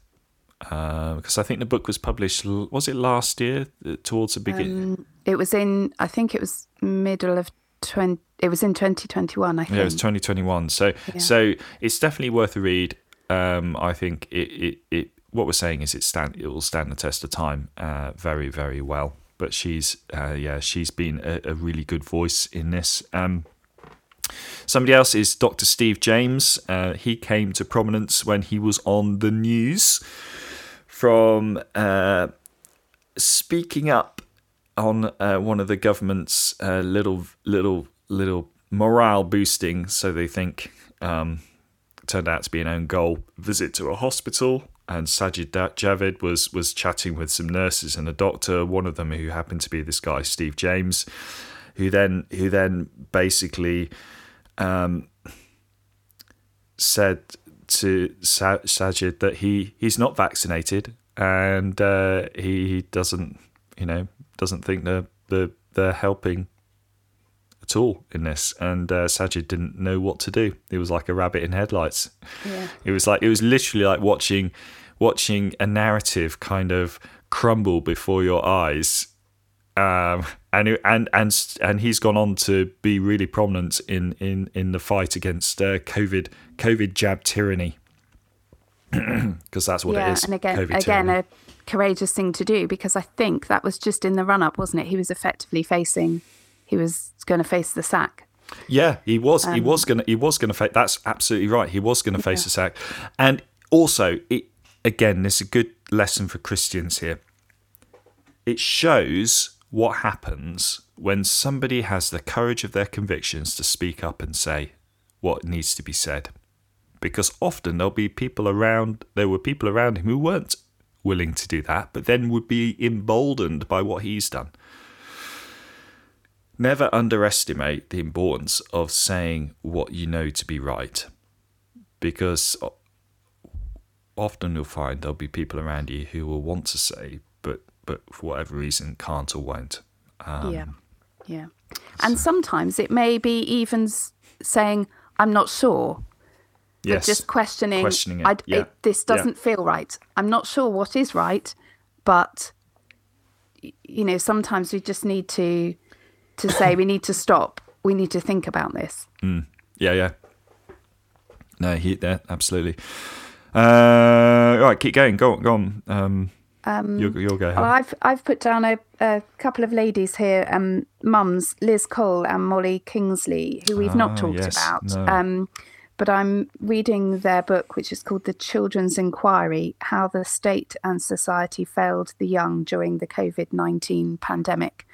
Because i think the book was published was it last year uh, towards the beginning? Um, it was in, I think it was middle of 20, it was in 2021, I think. yeah it was 2021 so Yeah. so it's definitely worth a read um i think it it, it what we're saying is it stand it will stand the test of time uh very very well but she's uh yeah she's been a, a really good voice in this um Somebody else is Dr. Steve James. Uh, he came to prominence when he was on the news from uh, speaking up on uh, one of the government's uh, little, little, little morale boosting, so they think, um, turned out to be an own goal visit to a hospital. And Sajid Javid was was chatting with some nurses and a doctor. One of them, who happened to be this guy Steve James, who then who then basically um, said to Sa- Sajid that he he's not vaccinated and uh, he, he doesn't you know doesn't think they're they're, they're helping at all in this and uh, Sajid didn't know what to do it was like a rabbit in headlights Yeah. it was like it was literally like watching watching a narrative kind of crumble before your eyes um, and and and and he's gone on to be really prominent in in in the fight against uh, COVID COVID jab tyranny because that's what yeah, it is. and again, COVID again, tyranny. a courageous thing to do because I think that was just in the run up, wasn't it? He was effectively facing, he was going to face the sack. yeah, he was he um, was gonna he was gonna face. That's absolutely right. He was gonna face the sack, and also it again. This is a good lesson for Christians here. it shows what happens when somebody has the courage of their convictions to speak up and say what needs to be said. Because often there'll be people around, there were people around him who weren't willing to do that, but then would be emboldened by what he's done. Never underestimate the importance of saying what you know to be right. Because often you'll find there'll be people around you who will want to say, but but for whatever reason can't or won't. Um, yeah, yeah. And sometimes it may be even saying, "I'm not sure." Yes. just questioning. Questioning it. Yeah. it this doesn't yeah. feel right. I'm not sure what is right, but you know, sometimes we just need to to say we need to stop. We need to think about this. Mm. Yeah, yeah. No, he there absolutely. Uh, all right, keep going. Go on, go on. Um, um, you'll, you'll go. Well, I've I've put down a, a couple of ladies here, um, mums Liz Cole and Molly Kingsley, who we've not Ah, talked yes, about. no. Um, but I'm reading their book, which is called The Children's Inquiry: How the State and Society Failed the Young During the COVID nineteen Pandemic.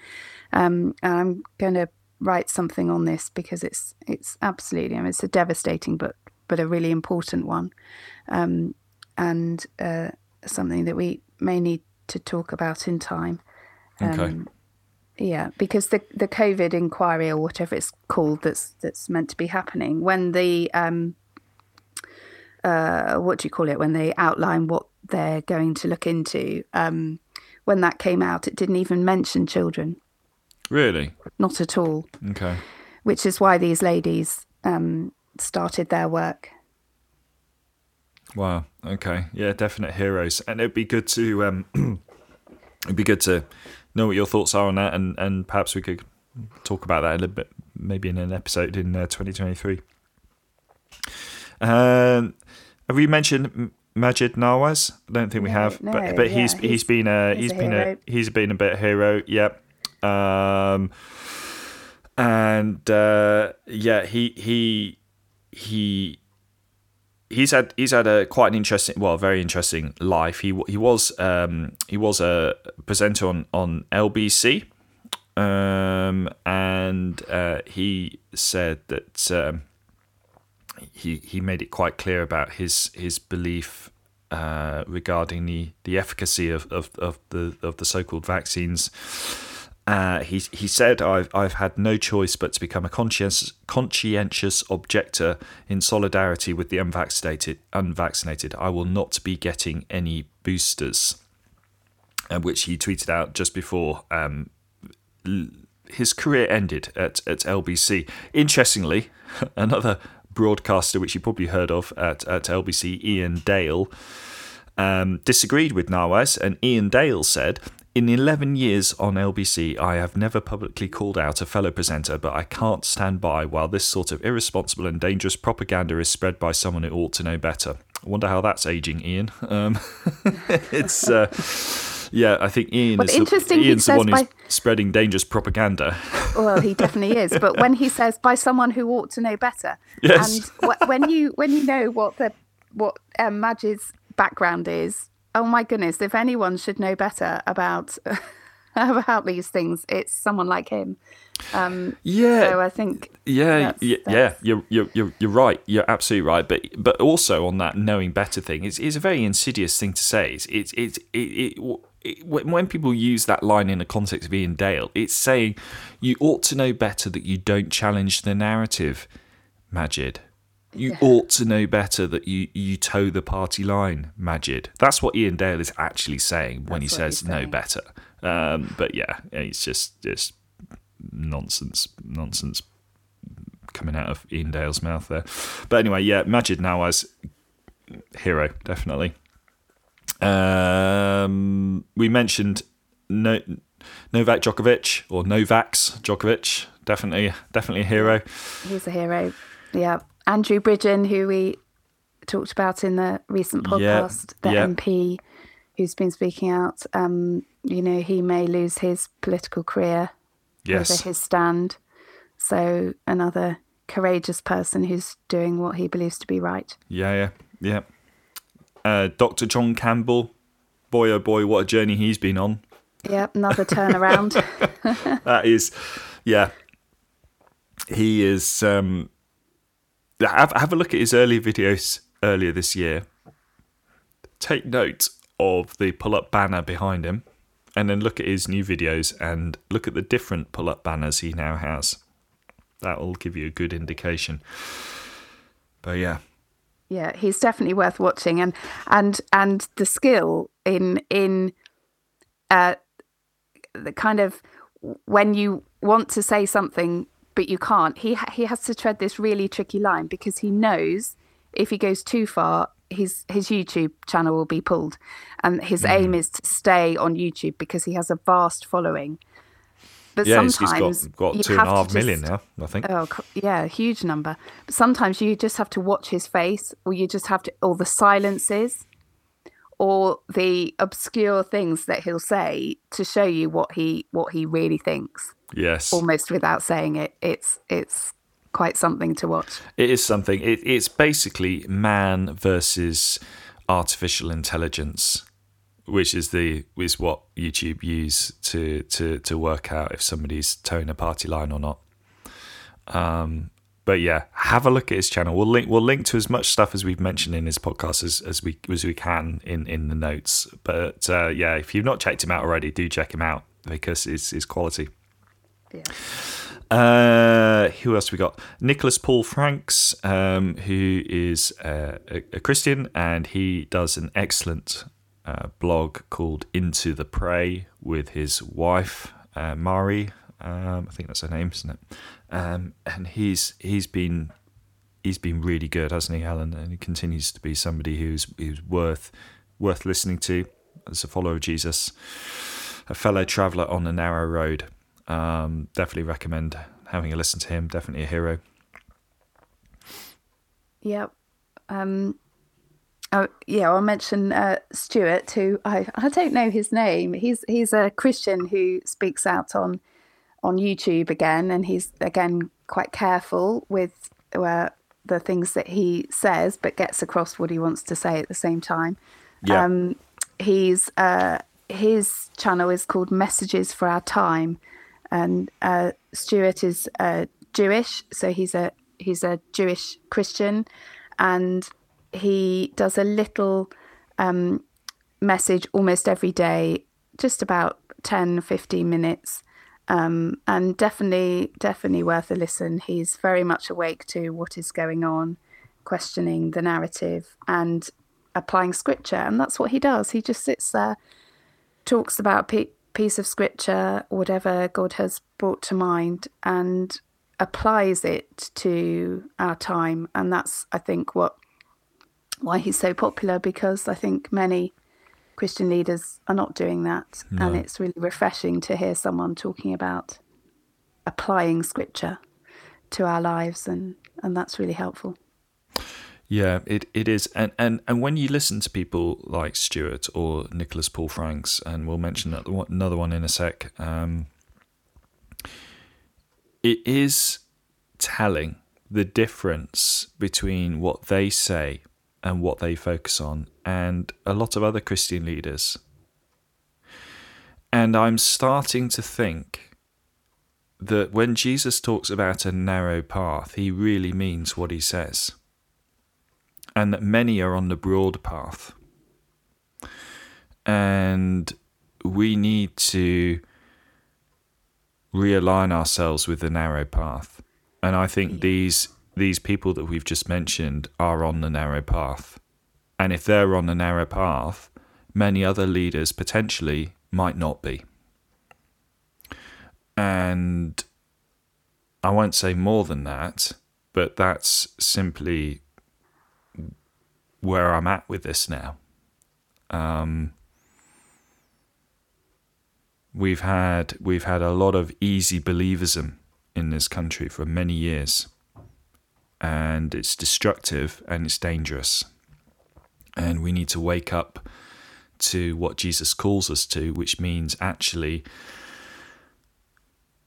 Um, and I'm going to write something on this because it's it's absolutely, I mean, it's a devastating book, but a really important one, um, and uh, something that we may need to talk about in time. okay. Yeah, because the the COVID inquiry or whatever it's called that's that's meant to be happening when the um uh what do you call it when they outline what they're going to look into um when that came out it didn't even mention children Really? not at all Okay. which is why these ladies um started their work Wow. Okay. Yeah, definite heroes, and it'd be good to um, it'd be good to know what your thoughts are on that, and and perhaps we could talk about that a little bit, maybe in an episode in uh, 2023. Um, have we mentioned Maajid Nawaz? I don't think we No, have, no, but but he's, yeah, he's he's- been a he's he's a been hero. a he's been a bit hero. Yep. Um, and uh, yeah, he he he he's had he's had a quite an interesting, well, very interesting life. He he was um, he was a presenter on on LBC, um, and uh, he said that um, he he made it quite clear about his his belief uh, regarding the, the efficacy of, of, of the of the so called vaccines. Uh, he he said, "I've I've had no choice but to become a conscientious conscientious objector in solidarity with the unvaccinated. Unvaccinated, I will not be getting any boosters." Uh, which he tweeted out just before um, l- his career ended at at LBC. Interestingly, another broadcaster, which you probably heard of at at LBC, Iain Dale, um, disagreed with Nawaz, and Iain Dale said, In 11 years on LBC, I have never publicly called out a fellow presenter, but I can't stand by while this sort of irresponsible and dangerous propaganda is spread by someone who ought to know better. I wonder how that's aging, Iain. Um, it's. Uh, yeah, I think Iain Well, is interesting the, Iain's the one who's by- spreading dangerous propaganda. well he definitely is but when he says by someone who ought to know better Yes. and wh- when you when you know what the what um, Madge's background is oh my goodness if anyone should know better about about these things it's someone like him um Yeah, so i think Yeah, That's- yeah, yeah. that's- You're, you're you're you're right. You're absolutely right. But but also on that knowing better thing, it's, it's a very insidious thing to say. It's it's it's it, it, it, when when people use that line in the context of Iain Dale, it's saying you ought to know better that you don't challenge the narrative, Maajid. You ought to know better that you, you toe the party line, Maajid. That's what Iain Dale is actually saying when he That's says know better. Um, but yeah, it's just just nonsense, nonsense coming out of Iain Dale's mouth there. But anyway, yeah, Maajid Nawaz, hero, definitely. Um, we mentioned no, Novak Djokovic or Novaks Djokovic, definitely, definitely a hero. he's a hero yeah andrew bridgen who we talked about in the recent Yeah, podcast the yeah. mp who's been speaking out um you know he may lose his political career Yes, over his stand. So another courageous person who's doing what he believes to be right. yeah, yeah, yeah. Uh, Dr. John Campbell, boy oh boy, what a journey he's been on. Yeah, another turnaround. that is, yeah. He is. Um, have have a look at his early videos earlier this year. Take note of the pull-up banner behind him, and then look at his new videos and look at the different pull-up banners he now has. That will give you a good indication. But yeah, yeah, he's definitely worth watching, and and and the skill in in uh, the kind of when you want to say something but you can't. He he has to tread this really tricky line because he knows if he goes too far, his his YouTube channel will be pulled, and his mm. aim is to stay on YouTube because he has a vast following. But yeah, sometimes he's got, got two and a half million just, now, I think. Oh, yeah, huge number. But sometimes you just have to watch his face, or you just have to, or the silences, or the obscure things that he'll say to show you what he what he really thinks. Yes. Almost without saying it. It's it's quite something to watch. It is something. It, it's basically man versus artificial intelligence, which is the is what YouTube use to to to work out if somebody's toeing a party line or not. Um, but yeah, have a look at his channel. We'll link we'll link to as much stuff as we've mentioned in his podcast as, as we as we can in in the notes. But uh, yeah, if you've not checked him out already, do check him out because it's, it's quality. Yeah. Uh, who else we got? Nicholas Paul Franks, um, who is uh, a, a, Christian, and he does an excellent uh, blog called Into the Prey with his wife uh, Mari. Um, I think that's her name, isn't it? Um, and he's he's been he's been really good, hasn't he, Helen? And he continues to be somebody who's who's worth worth listening to as a follower of Jesus, a fellow traveller on the narrow road. Um, definitely recommend having a listen to him. Definitely a hero. Yep. Um, oh, yeah, I'll mention uh, Stuart, who I, I don't know his name. He's he's a Christian who speaks out on on YouTube again, and he's again quite careful with uh, the things that he says, but gets across what he wants to say at the same time. Yeah. Um, he's uh, his channel is called Messages for Our Time, and uh, Stuart is uh, Jewish, so he's a he's a Jewish Christian, and he does a little um, message almost every day, just about 10, 15 minutes. Um, and definitely, definitely worth a listen. He's very much awake to what is going on, questioning the narrative and applying scripture. And that's what he does. He just sits there, talks about pe- piece of scripture, whatever God has brought to mind, and applies it to our time. And that's, I think, what why he's so popular because I think many Christian leaders are not doing that, no. and it's really refreshing to hear someone talking about applying scripture to our lives, and and that's really helpful. Yeah, it, it is, and, and and when you listen to people like Stuart or Nicholas Paul Franks, and we'll mention another one in a sec, um, it is telling the difference between what they say and what they focus on, and a lot of other Christian leaders. And I'm starting to think that when Jesus talks about a narrow path, he really means what he says and that many are on the broad path. And we need to realign ourselves with the narrow path. And I think these these people that we've just mentioned are on the narrow path. And if they're on the narrow path, many other leaders potentially might not be. And I won't say more than that, but that's simply where I'm at with this now. Um, we've had we've had a lot of easy believism in this country for many years, and it's destructive and it's dangerous. And we need to wake up to what Jesus calls us to, which means actually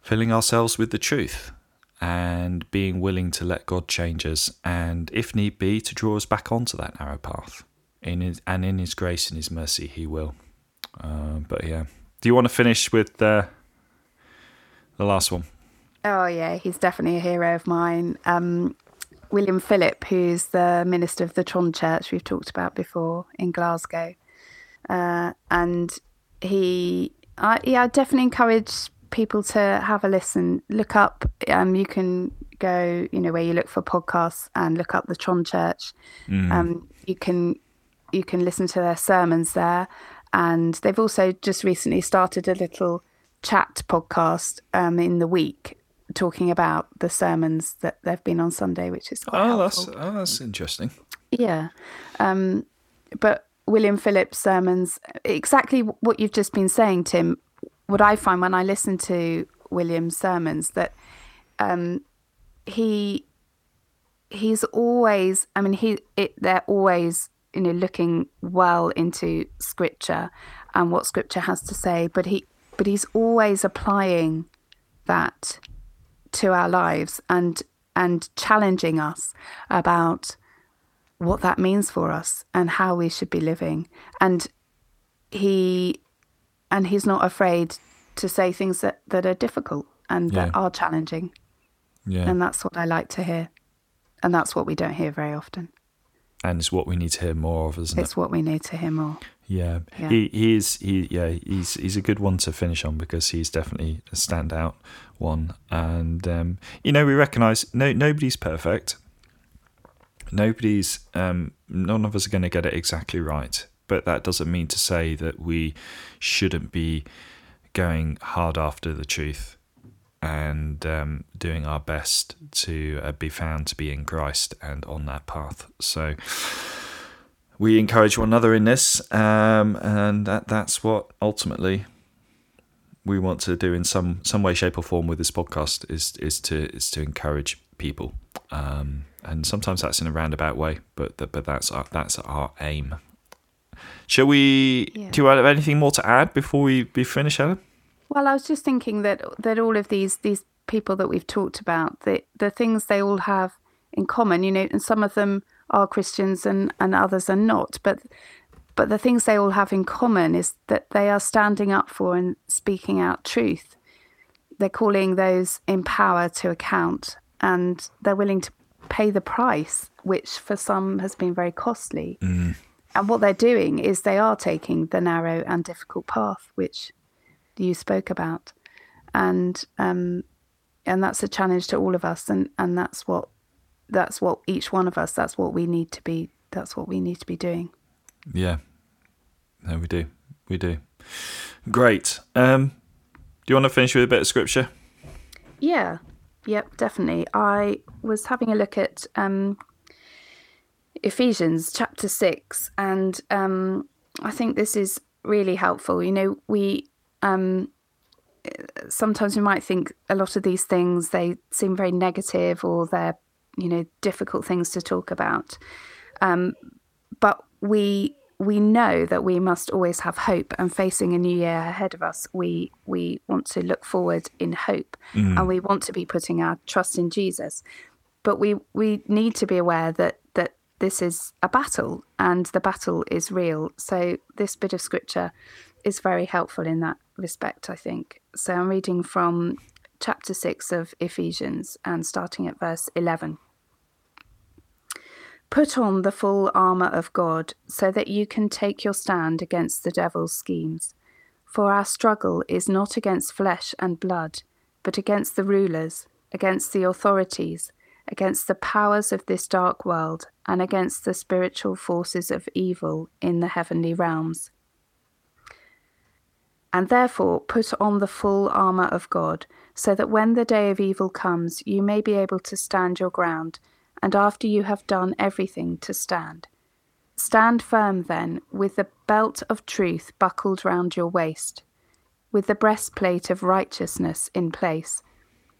filling ourselves with the truth and being willing to let God change us, and if need be, to draw us back onto that narrow path. In his, and in His grace and His mercy, He will. Uh, but yeah, Do you want to finish with uh, the last one? Oh yeah, he's definitely a hero of mine. Um, William Philip, who's the minister of the Tron Church we've talked about before in Glasgow, uh, and he, I, yeah, I definitely encourage people to have a listen. Look up. Um, you can go, you know, where you look for podcasts and look up the Tron Church. Mm. Um, you can you can listen to their sermons there, and they've also just recently started a little chat podcast um, in the week talking about the sermons that they've been on Sunday, which is oh, helpful. that's oh, that's interesting. Yeah, um, but William Philip's sermons, exactly what you've just been saying, Tim. What I find when I listen to William's sermons that um, he he's always, I mean, he it, they're always you know looking well into scripture and what scripture has to say, but he but he's always applying that to our lives and and challenging us about what that means for us and how we should be living. And he and he's not afraid to say things that that are difficult and yeah. that are challenging. Yeah. And that's what i like to hear. And that's what we don't hear very often. And it's what we need to hear more of isn't it's it? it's what we need to hear more. Yeah, yeah. he he is he yeah he's he's a good one to finish on because he's definitely a standout one, and um, you know we recognise no nobody's perfect, nobody's um, none of us are going to get it exactly right, but that doesn't mean to say that we shouldn't be going hard after the truth and um, doing our best to uh, be found to be in Christ and on that path. So we encourage one another in this, um, and that, that's what ultimately we want to do in some some way, shape, or form with this podcast is is to is to encourage people, um, and sometimes that's in a roundabout way, but but that's our, that's our aim. Shall we? Yeah. Do you have anything more to add before we, we finish, Helen? Well, I was just thinking that that all of these these people that we've talked about, the the things they all have in common, you know, and some of them are Christians and, and others are not. But but the things they all have in common is that they are standing up for and speaking out truth. They're calling those in power to account and they're willing to pay the price, which for some has been very costly. Mm. And what they're doing is they are taking the narrow and difficult path, which you spoke about. And um, and that's a challenge to all of us and, and that's what that's what each one of us that's what we need to be that's what we need to be doing. Yeah. No we do. We do. Great. Um do you want to finish with a bit of scripture? Yeah. Yep definitely. I was having a look at um ephesians chapter 6 and um i think this is really helpful. You know we um sometimes we might think a lot of these things they seem very negative or they're you know difficult things to talk about. Um, but we we know that we must always have hope and facing a new year ahead of us we we want to look forward in hope mm. and we want to be putting our trust in Jesus. But we we need to be aware that that this is a battle and the battle is real. So this bit of scripture is very helpful in that respect i think. So i'm reading from chapter 6 of Ephesians and starting at verse 11 Put on the full armour of God, so that you can take your stand against the devil's schemes. For our struggle is not against flesh and blood, but against the rulers, against the authorities, against the powers of this dark world, and against the spiritual forces of evil in the heavenly realms. And therefore put on the full armour of God, so that when the day of evil comes, you may be able to stand your ground and after you have done everything to stand. Stand firm then, with the belt of truth buckled round your waist, with the breastplate of righteousness in place,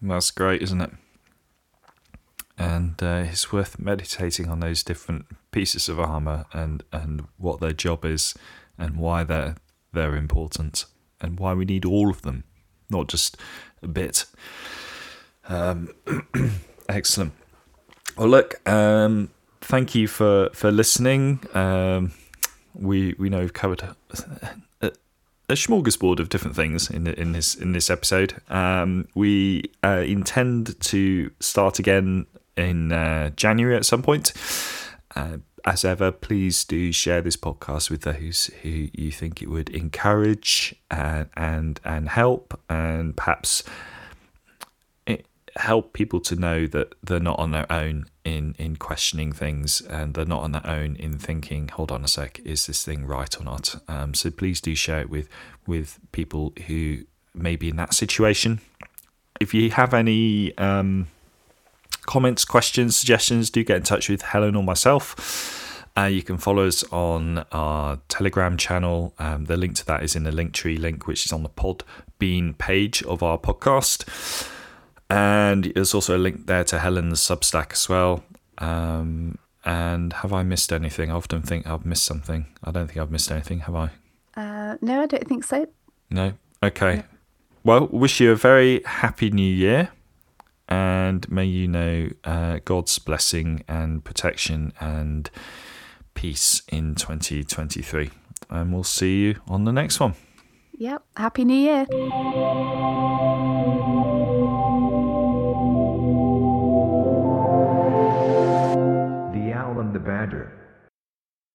That's great, isn't it? And uh, it's worth meditating on those different pieces of armor and, and what their job is and why they're they're important and why we need all of them, not just a bit. Um, excellent. Well, look, um, thank you for for listening. Um, we we know we've covered a, smorgasbord of different things in in this in this episode. Um, we uh, intend to start again in uh, January at some point. Uh, as ever, please do share this podcast with those who you think it would encourage and and, and help, and perhaps help people to know that they're not on their own in in questioning things and they're not on their own in thinking hold on a sec is this thing right or not um, so please do share it with with people who may be in that situation if you have any um, comments questions suggestions do get in touch with helen or myself uh, you can follow us on our Telegram channel. Um, the link to that is in the Linktree link, which is on the Podbean page of our podcast. And there's also a link there to Helen's Substack as well. Um, and have I missed anything? I often think I've missed something. I don't think I've missed anything, have I? Uh, no, I don't think so. No? Okay. No. Well, wish you a very happy new year. And may you know uh, God's blessing and protection and peace in 2023. And we'll see you on the next one. Yep. Happy New Year. Badger.